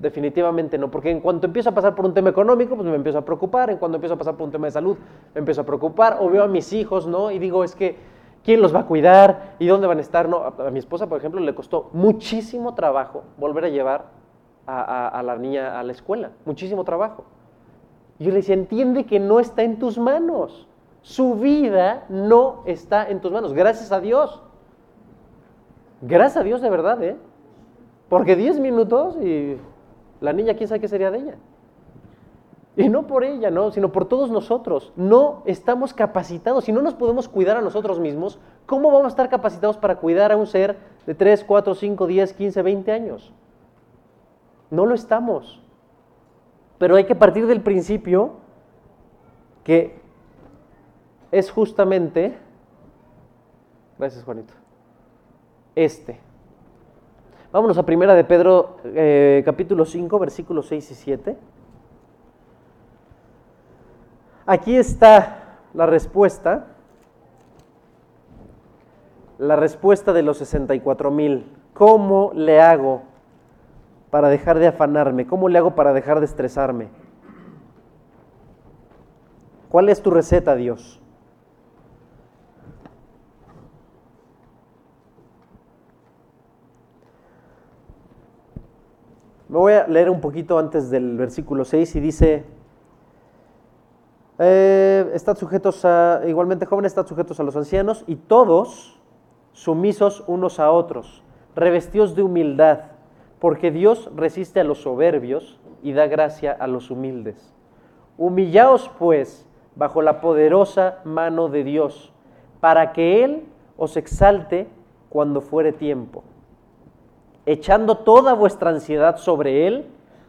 definitivamente no, porque en cuanto empiezo a pasar por un tema económico, pues me empiezo a preocupar, en cuanto empiezo a pasar por un tema de salud, me empiezo a preocupar, o veo a mis hijos, ¿no? Y digo, es que, ¿quién los va a cuidar? ¿Y dónde van a estar? No, a, mi esposa, por ejemplo, le costó muchísimo trabajo volver a llevar a, la niña a la escuela, muchísimo trabajo. Y yo le decía, entiende que no está en tus manos, su vida no está en tus manos, gracias a Dios. Gracias a Dios de verdad, ¿eh? Porque 10 minutos y la niña, ¿quién sabe qué sería de ella? Y no por ella, no, sino por todos nosotros. No estamos capacitados. Si no nos podemos cuidar a nosotros mismos, ¿cómo vamos a estar capacitados para cuidar a un ser de 3, 4, 5, 10, 15, 20 años? No lo estamos. Pero hay que partir del principio que es justamente, gracias Juanito, este. Vámonos a primera de Pedro eh, capítulo 5, versículos 6 y 7. Aquí está la respuesta, la respuesta de los 64 mil. ¿Cómo le hago para dejar de afanarme? ¿Cómo le hago para dejar de estresarme? ¿Cuál es tu receta, Dios? Me voy a leer un poquito antes del versículo 6 y dice, eh, estad sujetos a, igualmente jóvenes, estad sujetos a los ancianos y todos sumisos unos a otros, revestidos de humildad, porque Dios resiste a los soberbios y da gracia a los humildes. Humillaos pues bajo la poderosa mano de Dios, para que Él os exalte cuando fuere tiempo echando toda vuestra ansiedad sobre Él,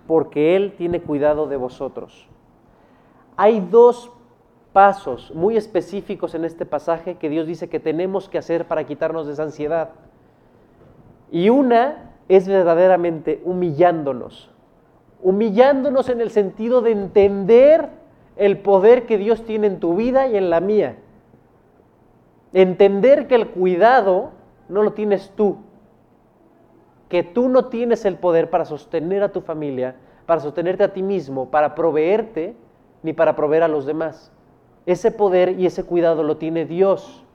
porque Él tiene cuidado de vosotros. Hay dos pasos muy específicos en este pasaje que Dios dice que tenemos que hacer para quitarnos de esa ansiedad. Y una es verdaderamente humillándonos. Humillándonos en el sentido de entender el poder que Dios tiene en tu vida y en la mía. Entender que el cuidado no lo tienes tú, que tú no tienes el poder para sostener a tu familia, para sostenerte a ti mismo, para proveerte, ni para proveer a los demás. Ese poder y ese cuidado lo tiene Dios.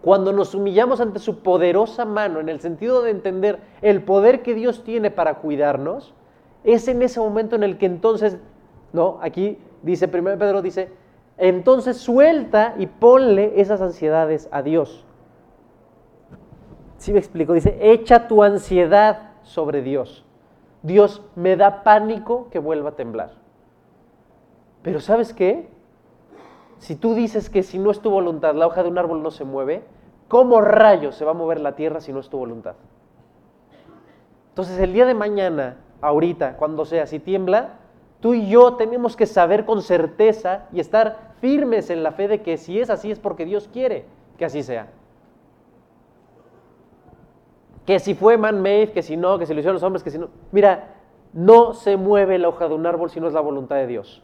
Cuando nos humillamos ante su poderosa mano, en el sentido de entender el poder que Dios tiene para cuidarnos, es en ese momento en el que entonces, no, aquí dice, primero Pedro dice, entonces suelta y ponle esas ansiedades a Dios. ¿Sí me explico? Dice, echa tu ansiedad sobre Dios. Dios me da pánico que vuelva a temblar. Pero ¿sabes qué? Si tú dices que si no es tu voluntad la hoja de un árbol no se mueve, ¿cómo rayos se va a mover la tierra si no es tu voluntad? Entonces el día de mañana, ahorita, cuando sea, si tiembla, tú y yo tenemos que saber con certeza y estar firmes en la fe de que si es así es porque Dios quiere que así sea que si fue man-made, que si no, que si lo hicieron los hombres, que si no. Mira, no se mueve la hoja de un árbol si no es la voluntad de Dios.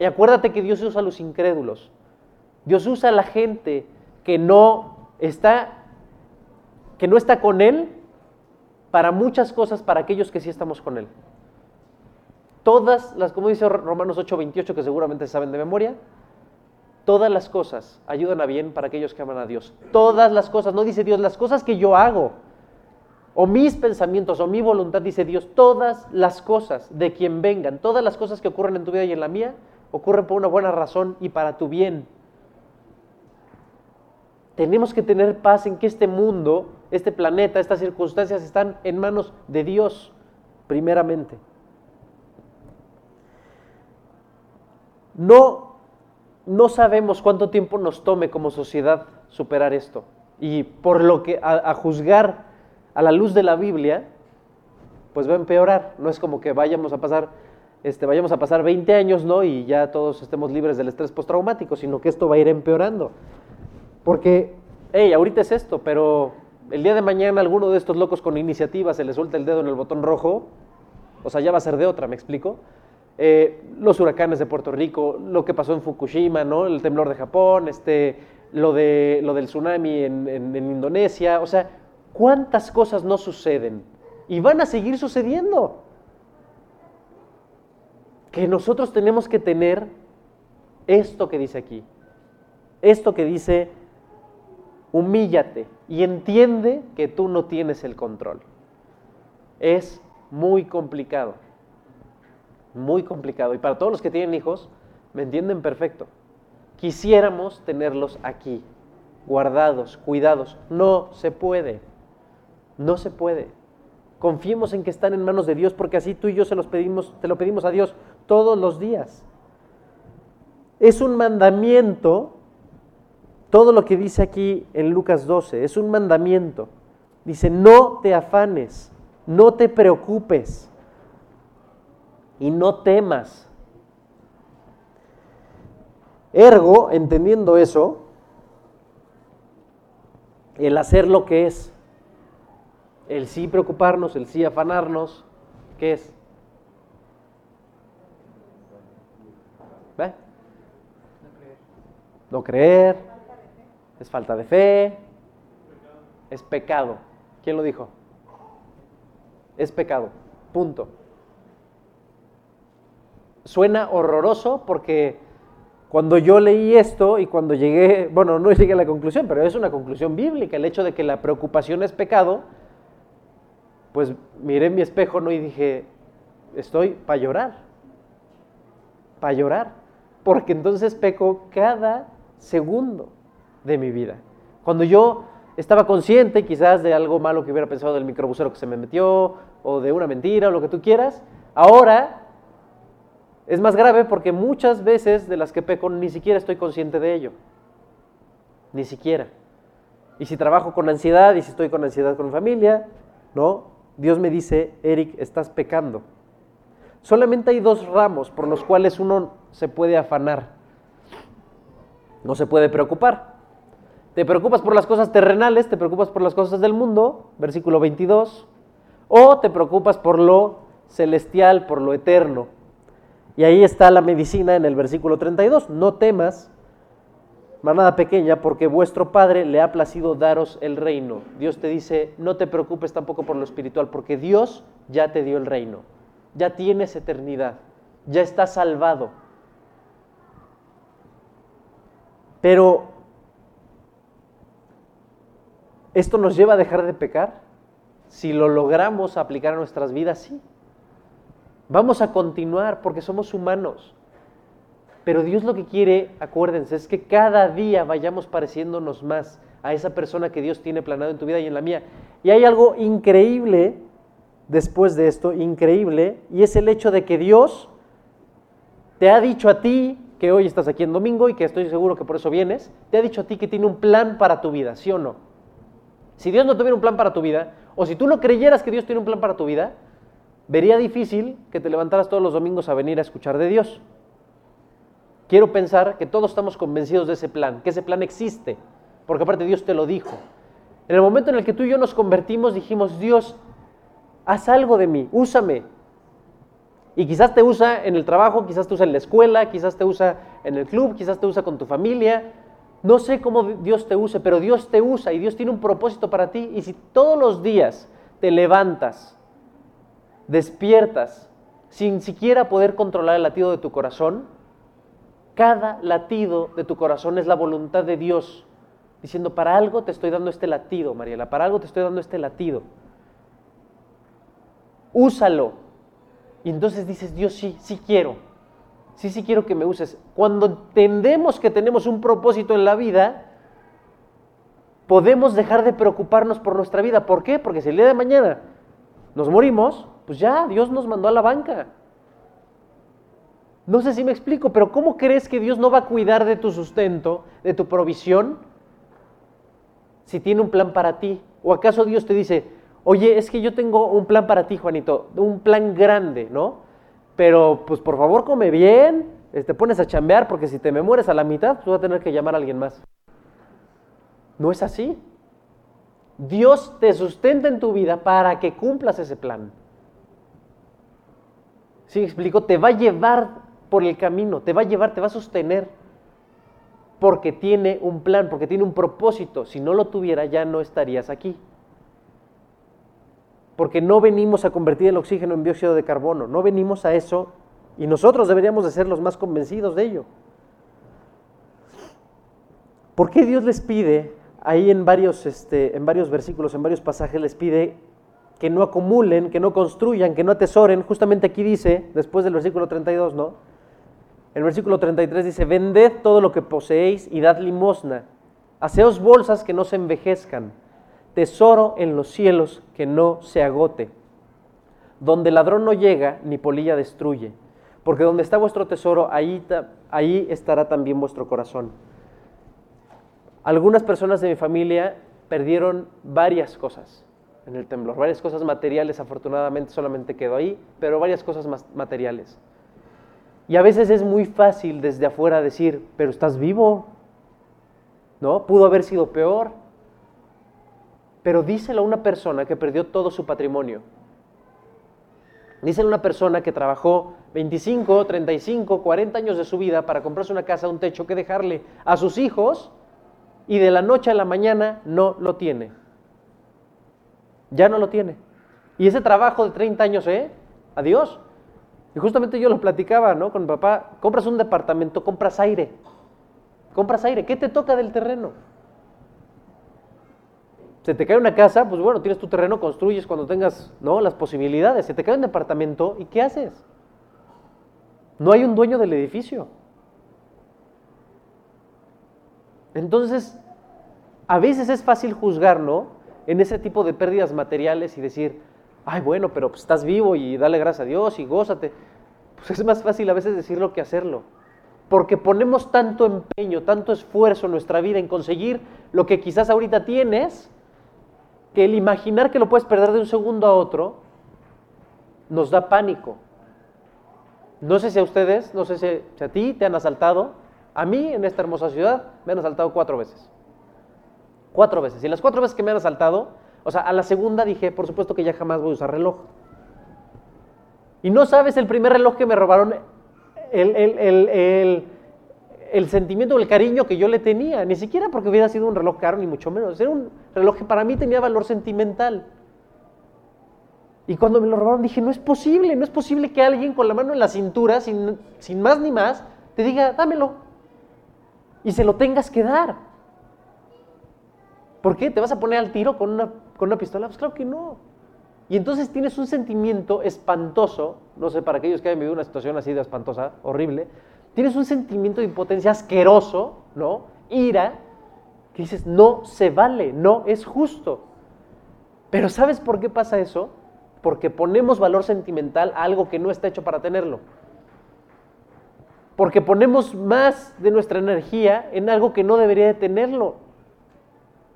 Y acuérdate que Dios usa a los incrédulos. Dios usa a la gente que no está, que no está con Él para muchas cosas, para aquellos que sí estamos con Él. Todas las, como dice Romanos 8:28, que seguramente saben de memoria, todas las cosas ayudan a bien para aquellos que aman a Dios. Todas las cosas, no dice Dios, las cosas que yo hago o mis pensamientos o mi voluntad, dice Dios, todas las cosas de quien vengan, todas las cosas que ocurren en tu vida y en la mía, ocurren por una buena razón y para tu bien. Tenemos que tener paz en que este mundo, este planeta, estas circunstancias están en manos de Dios, primeramente. No, no sabemos cuánto tiempo nos tome como sociedad superar esto. Y por lo que a juzgar a la luz de la Biblia, pues va a empeorar. No es como que vayamos a pasar, este, vayamos a pasar 20 años, ¿no? Y ya todos estemos libres del estrés postraumático, sino que esto va a ir empeorando. Porque, hey, ahorita es esto, pero el día de mañana alguno de estos locos con iniciativa se le suelta el dedo en el botón rojo, o sea, ya va a ser de otra, ¿me explico? Eh, los huracanes de Puerto Rico, lo que pasó en Fukushima, ¿no? El temblor de Japón, este, lo, de, lo del tsunami en, en Indonesia, o sea, ¿Cuántas cosas no suceden? Y van a seguir sucediendo. Que nosotros tenemos que tener esto que dice aquí. Esto que dice, humíllate y entiende que tú no tienes el control. Es muy complicado. Muy complicado. Y para todos los que tienen hijos, me entienden perfecto. Quisiéramos tenerlos aquí, guardados, cuidados. No se puede. No se puede. Confiemos en que están en manos de Dios porque así tú y yo se los pedimos, te lo pedimos a Dios todos los días. Es un mandamiento, todo lo que dice aquí en Lucas 12, es un mandamiento. Dice, no te afanes, no te preocupes y no temas. Ergo, entendiendo eso, el hacer lo que es el sí preocuparnos, el sí afanarnos, ¿qué es? ¿Ve? No creer. Es falta de fe. Es pecado. ¿Quién lo dijo? Es pecado. Punto. Suena horroroso porque cuando yo leí esto y cuando llegué, bueno, no llegué a la conclusión, pero es una conclusión bíblica, el hecho de que la preocupación es pecado, pues miré mi espejo ¿no? y dije, estoy para llorar, para llorar, porque entonces peco cada segundo de mi vida. Cuando yo estaba consciente quizás de algo malo que hubiera pensado del microbusero que se me metió, o de una mentira, o lo que tú quieras, ahora es más grave porque muchas veces de las que peco ni siquiera estoy consciente de ello. Ni siquiera. Y si trabajo con ansiedad, y si estoy con ansiedad con familia, ¿no? Dios me dice, Eric, estás pecando. Solamente hay dos ramos por los cuales uno se puede afanar, no se puede preocupar. Te preocupas por las cosas terrenales, te preocupas por las cosas del mundo, versículo 22, o te preocupas por lo celestial, por lo eterno. Y ahí está la medicina en el versículo 32, no temas, manada pequeña, porque vuestro Padre le ha placido daros el reino. Dios te dice, no te preocupes tampoco por lo espiritual, porque Dios ya te dio el reino, ya tienes eternidad, ya estás salvado. Pero, ¿esto nos lleva a dejar de pecar? Si lo logramos aplicar a nuestras vidas, sí. Vamos a continuar porque somos humanos. Pero Dios lo que quiere, acuérdense, es que cada día vayamos pareciéndonos más a esa persona que Dios tiene planeado en tu vida y en la mía. Y hay algo increíble después de esto, increíble, y es el hecho de que Dios te ha dicho a ti que hoy estás aquí en domingo y que estoy seguro que por eso vienes, te ha dicho a ti que tiene un plan para tu vida, ¿sí o no? Si Dios no tuviera un plan para tu vida, o si tú no creyeras que Dios tiene un plan para tu vida, vería difícil que te levantaras todos los domingos a venir a escuchar de Dios. Quiero pensar que todos estamos convencidos de ese plan, que ese plan existe, porque aparte Dios te lo dijo. En el momento en el que tú y yo nos convertimos, dijimos, Dios, haz algo de mí, úsame. Y quizás te usa en el trabajo, quizás te usa en la escuela, quizás te usa en el club, quizás te usa con tu familia. No sé cómo Dios te use, pero Dios te usa y Dios tiene un propósito para ti. Y si todos los días te levantas despiertas sin siquiera poder controlar el latido de tu corazón, cada latido de tu corazón es la voluntad de Dios, diciendo, para algo te estoy dando este latido, Mariela, para algo te estoy dando este latido. Úsalo. Y entonces dices, Dios sí, sí quiero, sí, sí quiero que me uses. Cuando entendemos que tenemos un propósito en la vida, podemos dejar de preocuparnos por nuestra vida. ¿Por qué? Porque si el día de mañana nos morimos, pues ya, Dios nos mandó a la banca. No sé si me explico, pero ¿cómo crees que Dios no va a cuidar de tu sustento, de tu provisión, si tiene un plan para ti? ¿O acaso Dios te dice, oye, es que yo tengo un plan para ti, Juanito, un plan grande, ¿no? Pero pues por favor come bien, te este, pones a chambear porque si te me mueres a la mitad, pues vas a tener que llamar a alguien más. No es así. Dios te sustenta en tu vida para que cumplas ese plan. ¿Sí explico? Te va a llevar por el camino, te va a llevar, te va a sostener, porque tiene un plan, porque tiene un propósito. Si no lo tuviera, ya no estarías aquí. Porque no venimos a convertir el oxígeno en dióxido de carbono, no venimos a eso y nosotros deberíamos de ser los más convencidos de ello. ¿Por qué Dios les pide, ahí en varios, este, en varios versículos, en varios pasajes, les pide que no acumulen, que no construyan, que no atesoren. Justamente aquí dice, después del versículo 32, ¿no? El versículo 33 dice, vended todo lo que poseéis y dad limosna. Haceos bolsas que no se envejezcan, tesoro en los cielos que no se agote, donde ladrón no llega ni polilla destruye, porque donde está vuestro tesoro, ahí, ahí estará también vuestro corazón. Algunas personas de mi familia perdieron varias cosas en el temblor. Varias cosas materiales, afortunadamente, solamente quedó ahí, pero varias cosas materiales. Y a veces es muy fácil desde afuera decir, pero estás vivo, ¿no? Pudo haber sido peor. Pero díselo a una persona que perdió todo su patrimonio. Díselo a una persona que trabajó 25, 35, 40 años de su vida para comprarse una casa, un techo que dejarle a sus hijos y de la noche a la mañana no lo tiene ya no lo tiene. Y ese trabajo de 30 años, ¿eh? Adiós. Y justamente yo lo platicaba, ¿no? Con mi papá, compras un departamento, compras aire. Compras aire, ¿qué te toca del terreno? Se te cae una casa, pues bueno, tienes tu terreno, construyes cuando tengas, ¿no? Las posibilidades. Se te cae un departamento, ¿y qué haces? No hay un dueño del edificio. Entonces, a veces es fácil juzgar, ¿no? en ese tipo de pérdidas materiales y decir, ay, bueno, pero pues, estás vivo y dale gracias a Dios y gózate. Pues es más fácil a veces decirlo que hacerlo. Porque ponemos tanto empeño, tanto esfuerzo en nuestra vida en conseguir lo que quizás ahorita tienes, que el imaginar que lo puedes perder de un segundo a otro nos da pánico. No sé si a ustedes, no sé si a ti te han asaltado. A mí en esta hermosa ciudad me han asaltado cuatro veces. Cuatro veces. Y las cuatro veces que me han asaltado, o sea, a la segunda dije, por supuesto que ya jamás voy a usar reloj. Y no sabes el primer reloj que me robaron, el, el sentimiento, el cariño que yo le tenía, ni siquiera porque hubiera sido un reloj caro, ni mucho menos. Era un reloj que para mí tenía valor sentimental. Y cuando me lo robaron dije, no es posible, no es posible que alguien con la mano en la cintura, sin, sin más ni más, te diga, dámelo. Y se lo tengas que dar. ¿Por qué? ¿Te vas a poner al tiro con una, con una pistola? Pues claro que no. Y entonces tienes un sentimiento espantoso, no sé, para aquellos que hayan vivido una situación así de espantosa, horrible, tienes un sentimiento de impotencia asqueroso, ¿no? Ira, que dices, no se vale, no es justo. Pero ¿sabes por qué pasa eso? Porque ponemos valor sentimental a algo que no está hecho para tenerlo. Porque ponemos más de nuestra energía en algo que no debería de tenerlo.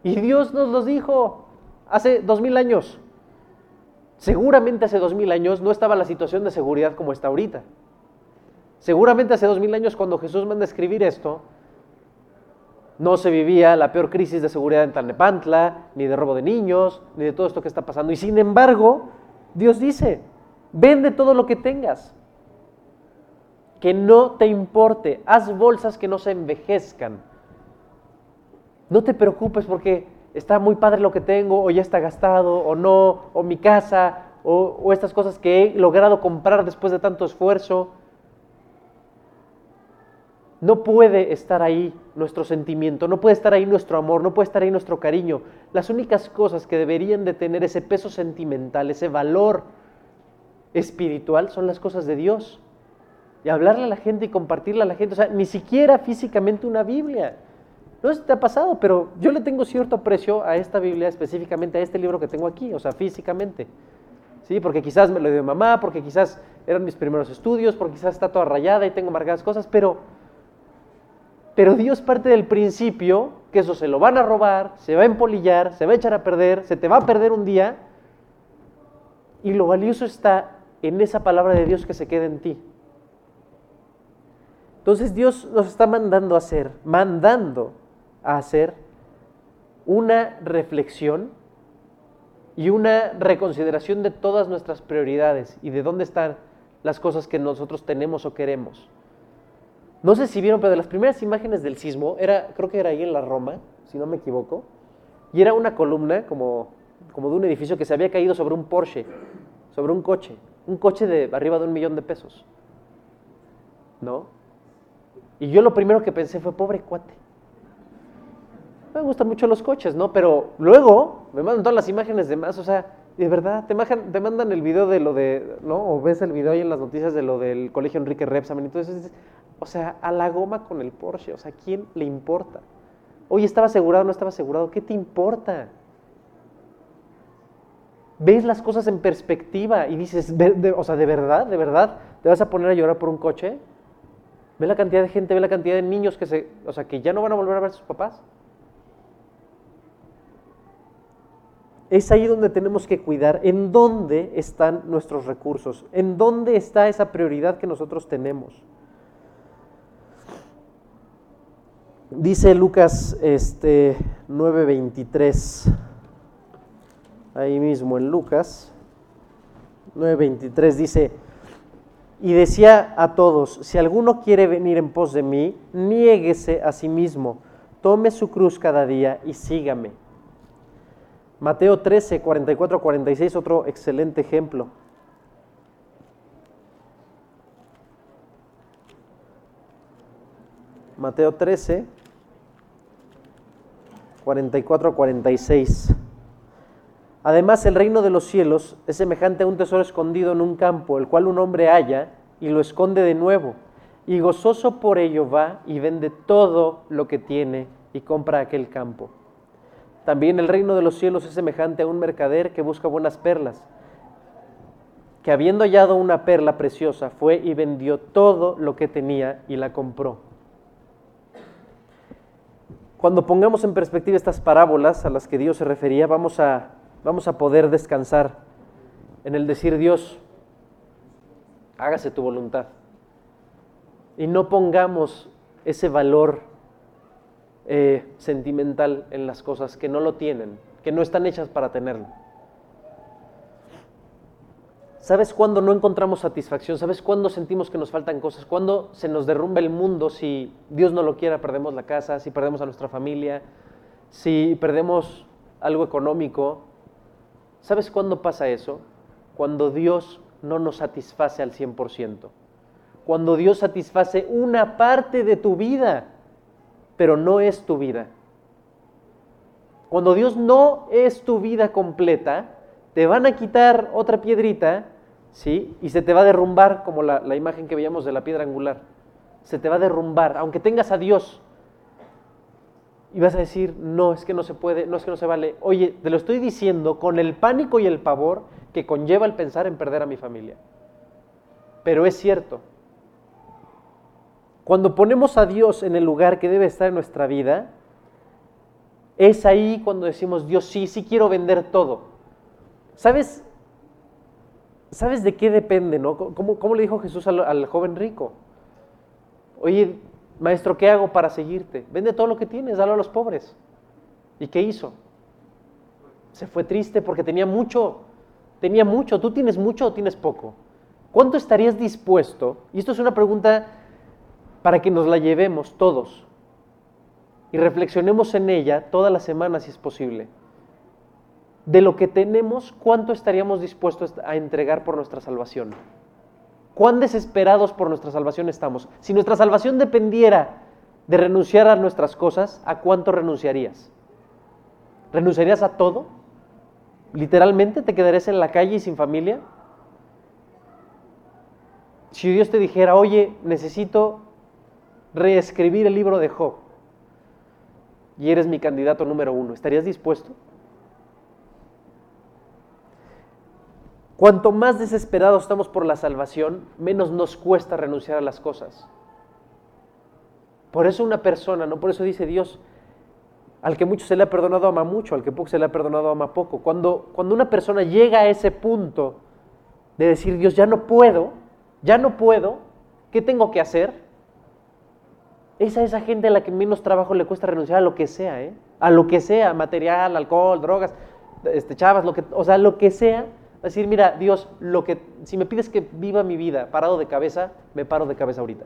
Y Dios nos lo dijo hace dos mil años. Seguramente hace dos mil años no estaba la situación de seguridad como está ahorita. Seguramente hace dos mil años cuando Jesús manda a escribir esto, no se vivía la peor crisis de seguridad en Tlalnepantla, ni de robo de niños, ni de todo esto que está pasando. Y sin embargo, Dios dice, vende todo lo que tengas, que no te importe, haz bolsas que no se envejezcan. No te preocupes porque está muy padre lo que tengo, o ya está gastado, o no, o mi casa, o, estas cosas que he logrado comprar después de tanto esfuerzo. No puede estar ahí nuestro sentimiento, no puede estar ahí nuestro amor, no puede estar ahí nuestro cariño. Las únicas cosas que deberían de tener ese peso sentimental, ese valor espiritual, son las cosas de Dios. Y hablarle a la gente y compartirle a la gente, o sea, ni siquiera físicamente una Biblia. No sé si te ha pasado, pero yo le tengo cierto aprecio a esta Biblia, específicamente a este libro que tengo aquí, o sea, físicamente. ¿Sí? Porque quizás me lo dio mamá, porque quizás eran mis primeros estudios, porque quizás está toda rayada y tengo marcadas cosas, pero pero Dios parte del principio que eso se lo van a robar, se va a empolillar, se va a echar a perder, se te va a perder un día. Y lo valioso está en esa palabra de Dios que se queda en ti. Entonces Dios nos está mandando a hacer, mandando a hacer una reflexión y una reconsideración de todas nuestras prioridades y de dónde están las cosas que nosotros tenemos o queremos. No sé si vieron, pero de las primeras imágenes del sismo, era, creo que era ahí en la Roma, si no me equivoco, y era una columna como, como de un edificio que se había caído sobre un Porsche, sobre un coche, un coche de arriba de un millón de pesos. ¿No? Y yo lo primero que pensé fue, pobre cuate. Me gustan mucho los coches, ¿no? Pero luego me mandan todas las imágenes de más, o sea, de verdad, te, mandan, el video de lo de, ¿no? O ves el video ahí en las noticias de lo del colegio Enrique Repsamen. Entonces, o sea, a la goma con el Porsche. O sea, ¿quién le importa? Oye, ¿estaba asegurado no estaba asegurado? ¿Qué te importa? Ves las cosas en perspectiva y dices, o sea, ¿de verdad? ¿De verdad? ¿Te vas a poner a llorar por un coche? Ve la cantidad de gente, ve la cantidad de niños que se, o sea, que ya no van a volver a ver a sus papás. Es ahí donde tenemos que cuidar en dónde están nuestros recursos, en dónde está esa prioridad que nosotros tenemos. Dice Lucas este, 9:23, ahí mismo en Lucas 9:23 dice, y decía a todos, si alguno quiere venir en pos de mí, niéguese a sí mismo, tome su cruz cada día y sígame. Mateo 13, 44, 46, otro excelente ejemplo. Mateo 13, 44 a 46. Además, el reino de los cielos es semejante a un tesoro escondido en un campo, el cual un hombre halla y lo esconde de nuevo, y gozoso por ello va y vende todo lo que tiene y compra aquel campo. También el reino de los cielos es semejante a un mercader que busca buenas perlas, que habiendo hallado una perla preciosa, fue y vendió todo lo que tenía y la compró. Cuando pongamos en perspectiva estas parábolas a las que Dios se refería, vamos a, vamos a poder descansar en el decir Dios, hágase tu voluntad. Y no pongamos ese valor eh, sentimental en las cosas que no lo tienen, que no están hechas para tenerlo. ¿Sabes cuándo no encontramos satisfacción? ¿Sabes cuándo sentimos que nos faltan cosas? ¿Cuándo se nos derrumba el mundo si Dios no lo quiera, perdemos la casa, si perdemos a nuestra familia, si perdemos algo económico? ¿Sabes cuándo pasa eso? Cuando Dios no nos satisface al 100%. Cuando Dios satisface una parte de tu vida, pero no es tu vida. Cuando Dios no es tu vida completa, te van a quitar otra piedrita, ¿sí? Y se te va a derrumbar, como la, la imagen que veíamos de la piedra angular. Se te va a derrumbar, aunque tengas a Dios. Y vas a decir, no, es que no se puede, no es que no se vale. Oye, te lo estoy diciendo con el pánico y el pavor que conlleva el pensar en perder a mi familia. Pero es cierto. Cuando ponemos a Dios en el lugar que debe estar en nuestra vida, es ahí cuando decimos, Dios, sí, sí quiero vender todo. ¿Sabes? ¿Sabes de qué depende, no? ¿Cómo, le dijo Jesús al, al, joven rico? Oye, maestro, ¿qué hago para seguirte? Vende todo lo que tienes, dalo a los pobres. ¿Y qué hizo? Se fue triste porque tenía mucho, tenía mucho. ¿Tú tienes mucho o tienes poco? ¿Cuánto estarías dispuesto? Y esto es una pregunta para que nos la llevemos todos y reflexionemos en ella toda la semana si es posible. De lo que tenemos, ¿cuánto estaríamos dispuestos a entregar por nuestra salvación? ¿Cuán desesperados por nuestra salvación estamos? Si nuestra salvación dependiera de renunciar a nuestras cosas, ¿a cuánto renunciarías? ¿Renunciarías a todo? ¿Literalmente te quedarías en la calle y sin familia? Si Dios te dijera, oye, necesito reescribir el libro de Job y eres mi candidato número uno, ¿estarías dispuesto? Cuanto más desesperados estamos por la salvación, menos nos cuesta renunciar a las cosas. Por eso una persona, no por eso dice Dios, al que mucho se le ha perdonado ama mucho, al que poco se le ha perdonado ama poco. Cuando, cuando una persona llega a ese punto de decir, Dios, ya no puedo, ya no puedo, ¿qué tengo que hacer? Esa es esa gente a la que menos trabajo le cuesta renunciar a lo que sea, ¿eh? A lo que sea, material, alcohol, drogas, este, chavas, lo que, o sea, lo que sea. Decir, mira, Dios, lo que, si me pides que viva mi vida parado de cabeza, me paro de cabeza ahorita.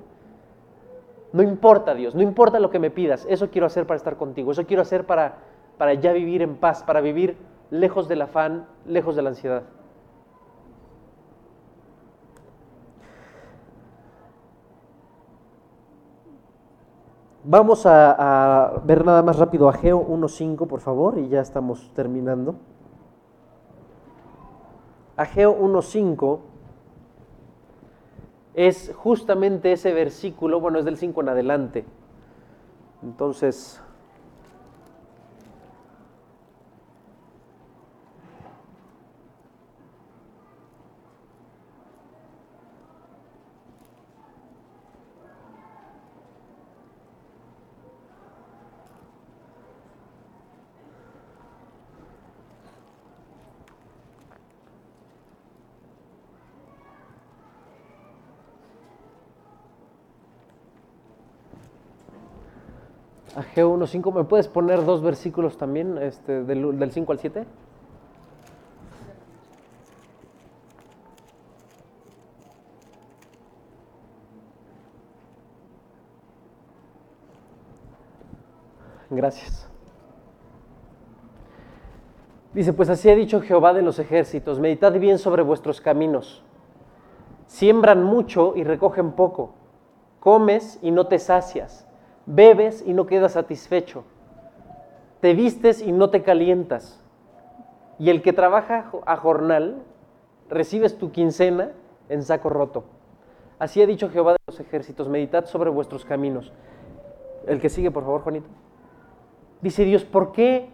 No importa, Dios, no importa lo que me pidas, eso quiero hacer para estar contigo, eso quiero hacer para, para ya vivir en paz, para vivir lejos del afán, lejos de la ansiedad. Vamos a, ver nada más rápido Ageo 1.5, por favor, y ya estamos terminando. Ageo 1.5 es justamente ese versículo, bueno, es del 5 en adelante. Entonces, Ageo 1.5, ¿me puedes poner dos versículos también, este, del, del 5 al 7? Gracias. Dice, pues así ha dicho Jehová de los ejércitos, meditad bien sobre vuestros caminos. Siembran mucho y recogen poco. Comes y no te sacias bebes y no quedas satisfecho, te vistes y no te calientas, y el que trabaja a jornal, recibes tu quincena en saco roto. Así ha dicho Jehová de los ejércitos, meditad sobre vuestros caminos. El que sigue, por favor, Juanito. Dice Dios, ¿por qué?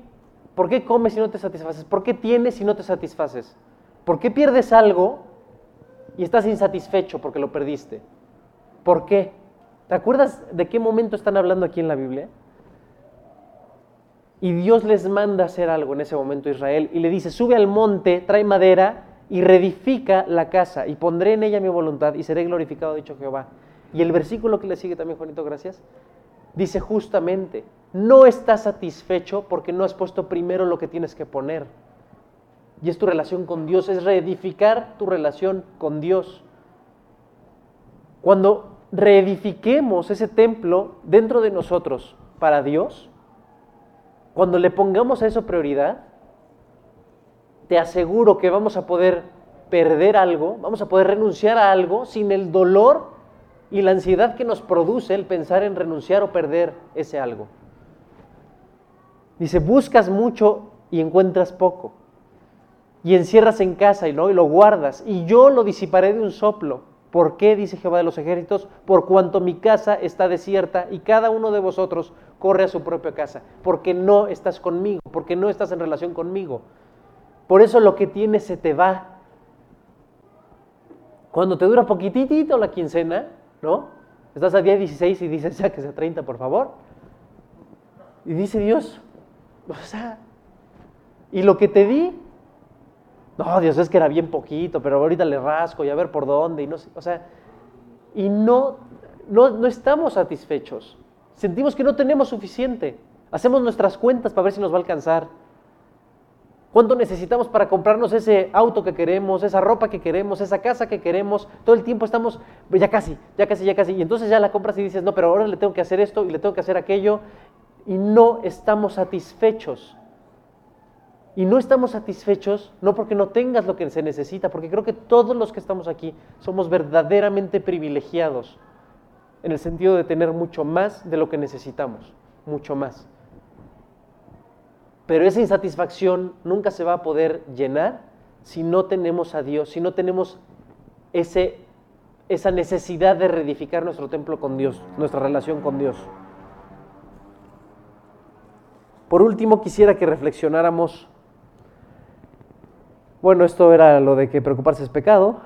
¿Por qué comes y no te satisfaces? ¿Por qué tienes y no te satisfaces? ¿Por qué pierdes algo y estás insatisfecho porque lo perdiste? ¿Por qué? ¿Te acuerdas de qué momento están hablando aquí en la Biblia? Y Dios les manda hacer algo en ese momento a Israel y le dice, sube al monte, trae madera y reedifica la casa y pondré en ella mi voluntad y seré glorificado, dicho Jehová. Y el versículo que le sigue también, Juanito, gracias, dice justamente, no estás satisfecho porque no has puesto primero lo que tienes que poner. Y es tu relación con Dios, es reedificar tu relación con Dios. Cuando reedifiquemos ese templo dentro de nosotros para Dios, cuando le pongamos a eso prioridad, te aseguro que vamos a poder perder algo, vamos a poder renunciar a algo sin el dolor y la ansiedad que nos produce el pensar en renunciar o perder ese algo. Dice, buscas mucho y encuentras poco. Y encierras en casa y, lo guardas. Y yo lo disiparé de un soplo. ¿Por qué? Dice Jehová de los ejércitos. Por cuanto mi casa está desierta y cada uno de vosotros corre a su propia casa. Porque no estás conmigo, porque no estás en relación conmigo. Por eso lo que tienes se te va. Cuando te dura poquitito la quincena, ¿no? Estás a día 16 y dices, ya que sea 30, por favor. Y dice Dios, o sea, y lo que te di, no, Dios, es que era bien poquito, pero ahorita le rasco y a ver por dónde, y no o sea, y no, no, no estamos satisfechos. Sentimos que no tenemos suficiente. Hacemos nuestras cuentas para ver si nos va a alcanzar. ¿Cuánto necesitamos para comprarnos ese auto que queremos, esa ropa que queremos, esa casa que queremos? Todo el tiempo estamos, ya casi, ya casi, ya casi. Y entonces ya la compras y dices, no, pero ahora le tengo que hacer esto y le tengo que hacer aquello. Y no estamos satisfechos. Y no estamos satisfechos no porque no tengas lo que se necesita, porque creo que todos los que estamos aquí somos verdaderamente privilegiados en el sentido de tener mucho más de lo que necesitamos, mucho más. Pero esa insatisfacción nunca se va a poder llenar si no tenemos a Dios, si no tenemos ese, esa necesidad de reedificar nuestro templo con Dios, nuestra relación con Dios. Por último, quisiera que reflexionáramos, bueno, esto era lo de que preocuparse es pecado,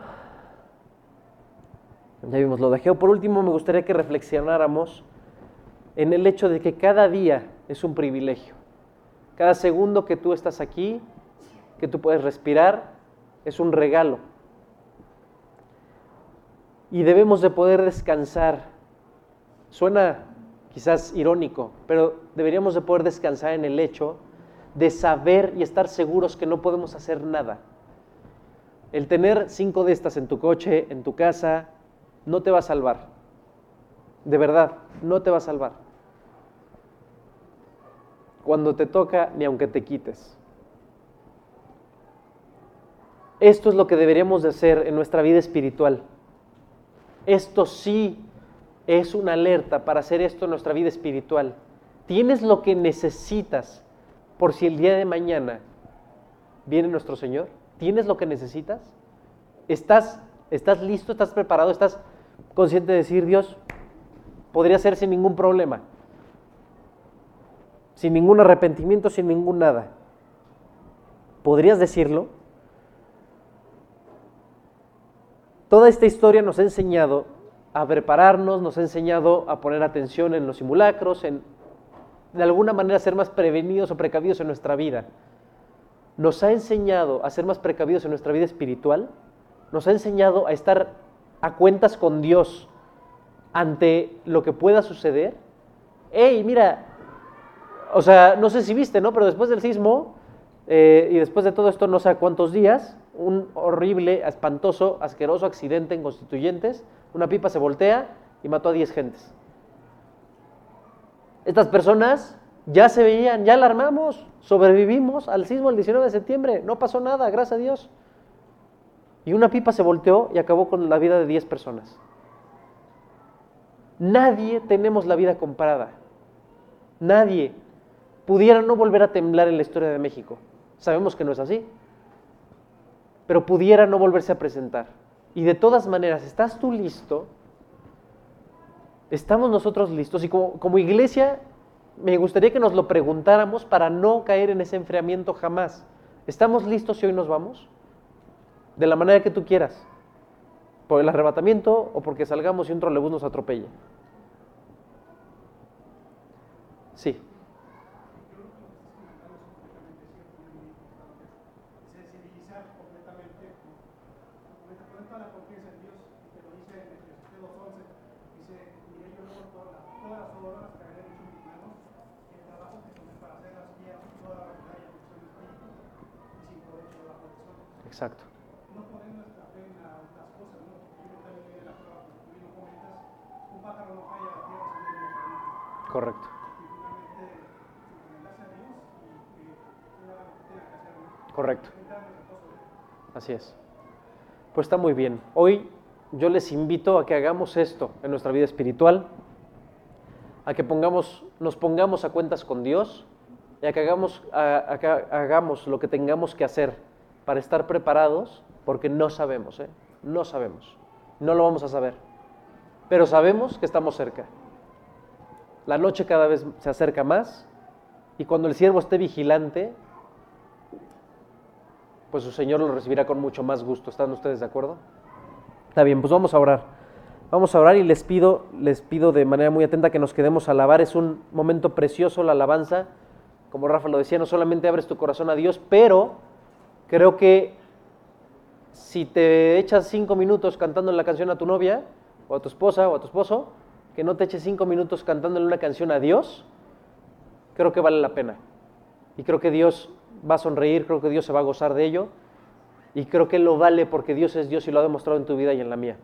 ya vimos lo de. Por último, me gustaría que reflexionáramos en el hecho de que cada día es un privilegio. Cada segundo que tú estás aquí, que tú puedes respirar, es un regalo. Y debemos de poder descansar. Suena quizás irónico, pero deberíamos de poder descansar en el hecho de saber y estar seguros que no podemos hacer nada. El tener cinco de estas en tu coche, en tu casa, no te va a salvar. De verdad, no te va a salvar cuando te toca ni aunque te quites. Esto es lo que deberíamos de hacer en nuestra vida espiritual. Esto sí es una alerta para hacer esto en nuestra vida espiritual. Tienes lo que necesitas por si el día de mañana viene nuestro Señor. ¿Tienes lo que necesitas? ¿Estás, estás listo? ¿Estás preparado? ¿Estás consciente de decir, Dios, podría ser sin ningún problema? sin ningún arrepentimiento, sin ningún nada. ¿Podrías decirlo? Toda esta historia nos ha enseñado a prepararnos, nos ha enseñado a poner atención en los simulacros, en de alguna manera ser más prevenidos o precavidos en nuestra vida. Nos ha enseñado a ser más precavidos en nuestra vida espiritual, nos ha enseñado a estar a cuentas con Dios ante lo que pueda suceder. Hey, mira, o sea, no sé si viste, ¿no? Pero después del sismo eh, y después de todo esto, no sé cuántos días, un horrible, espantoso, asqueroso accidente en Constituyentes, una pipa se voltea y mató a 10 gentes. Estas personas ya se veían, ya alarmamos, sobrevivimos al sismo el 19 de septiembre, no pasó nada, gracias a Dios. Y una pipa se volteó y acabó con la vida de 10 personas. Nadie tenemos la vida comprada. Nadie pudiera no volver a temblar en la historia de México. Sabemos que no es así, pero pudiera no volverse a presentar. Y de todas maneras, ¿estás tú listo? ¿Estamos nosotros listos? Y como, iglesia, me gustaría que nos lo preguntáramos para no caer en ese enfriamiento jamás. ¿Estamos listos si hoy nos vamos? De la manera que tú quieras. Por el arrebatamiento o porque salgamos y un trolebús nos atropelle. Sí. ¿No? Correcto. ¿no? Así es. Pues está muy bien. Hoy yo les invito a que hagamos esto en nuestra vida espiritual, a que pongamos, nos pongamos a cuentas con Dios y a que hagamos, a- a que hagamos lo que tengamos que hacer para estar preparados, porque no sabemos, ¿eh? no sabemos, no lo vamos a saber, pero sabemos que estamos cerca. La noche cada vez se acerca más y cuando el siervo esté vigilante, pues su Señor lo recibirá con mucho más gusto. ¿Están ustedes de acuerdo? Está bien, pues vamos a orar. Vamos a orar y les pido, les pido de manera muy atenta que nos quedemos a alabar. Es un momento precioso la alabanza. Como Rafa lo decía, no solamente abres tu corazón a Dios, pero creo que si te echas cinco minutos cantando la canción a tu novia, o a tu esposa, o a tu esposo, que no te eches cinco minutos cantándole una canción a Dios, creo que vale la pena. Y creo que Dios va a sonreír, creo que Dios se va a gozar de ello. Y creo que lo vale porque Dios es Dios y lo ha demostrado en tu vida y en la mía.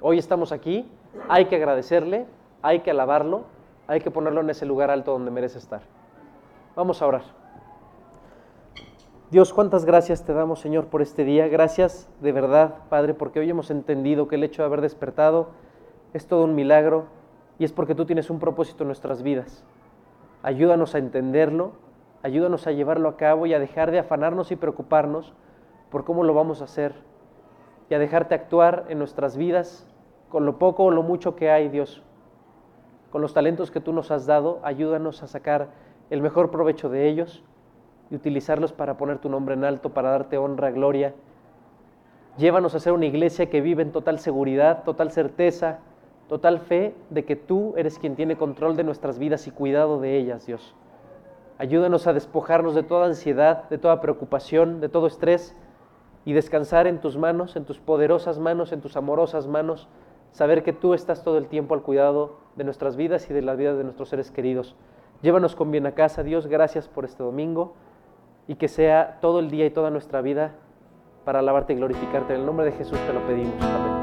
Hoy estamos aquí, hay que agradecerle, hay que alabarlo, hay que ponerlo en ese lugar alto donde merece estar. Vamos a orar. Dios, cuántas gracias te damos, Señor, por este día. Gracias de verdad, Padre, porque hoy hemos entendido que el hecho de haber despertado es todo un milagro y es porque tú tienes un propósito en nuestras vidas. Ayúdanos a entenderlo, ayúdanos a llevarlo a cabo y a dejar de afanarnos y preocuparnos por cómo lo vamos a hacer y a dejarte actuar en nuestras vidas con lo poco o lo mucho que hay, Dios. Con los talentos que tú nos has dado, ayúdanos a sacar el mejor provecho de ellos y utilizarlos para poner tu nombre en alto, para darte honra, gloria. Llévanos a ser una iglesia que vive en total seguridad, total certeza, total fe de que tú eres quien tiene control de nuestras vidas y cuidado de ellas, Dios. Ayúdanos a despojarnos de toda ansiedad, de toda preocupación, de todo estrés y descansar en tus manos, en tus poderosas manos, en tus amorosas manos, saber que tú estás todo el tiempo al cuidado de nuestras vidas y de la vida de nuestros seres queridos. Llévanos con bien a casa, Dios, gracias por este domingo y que sea todo el día y toda nuestra vida para alabarte y glorificarte. En el nombre de Jesús te lo pedimos. Amén.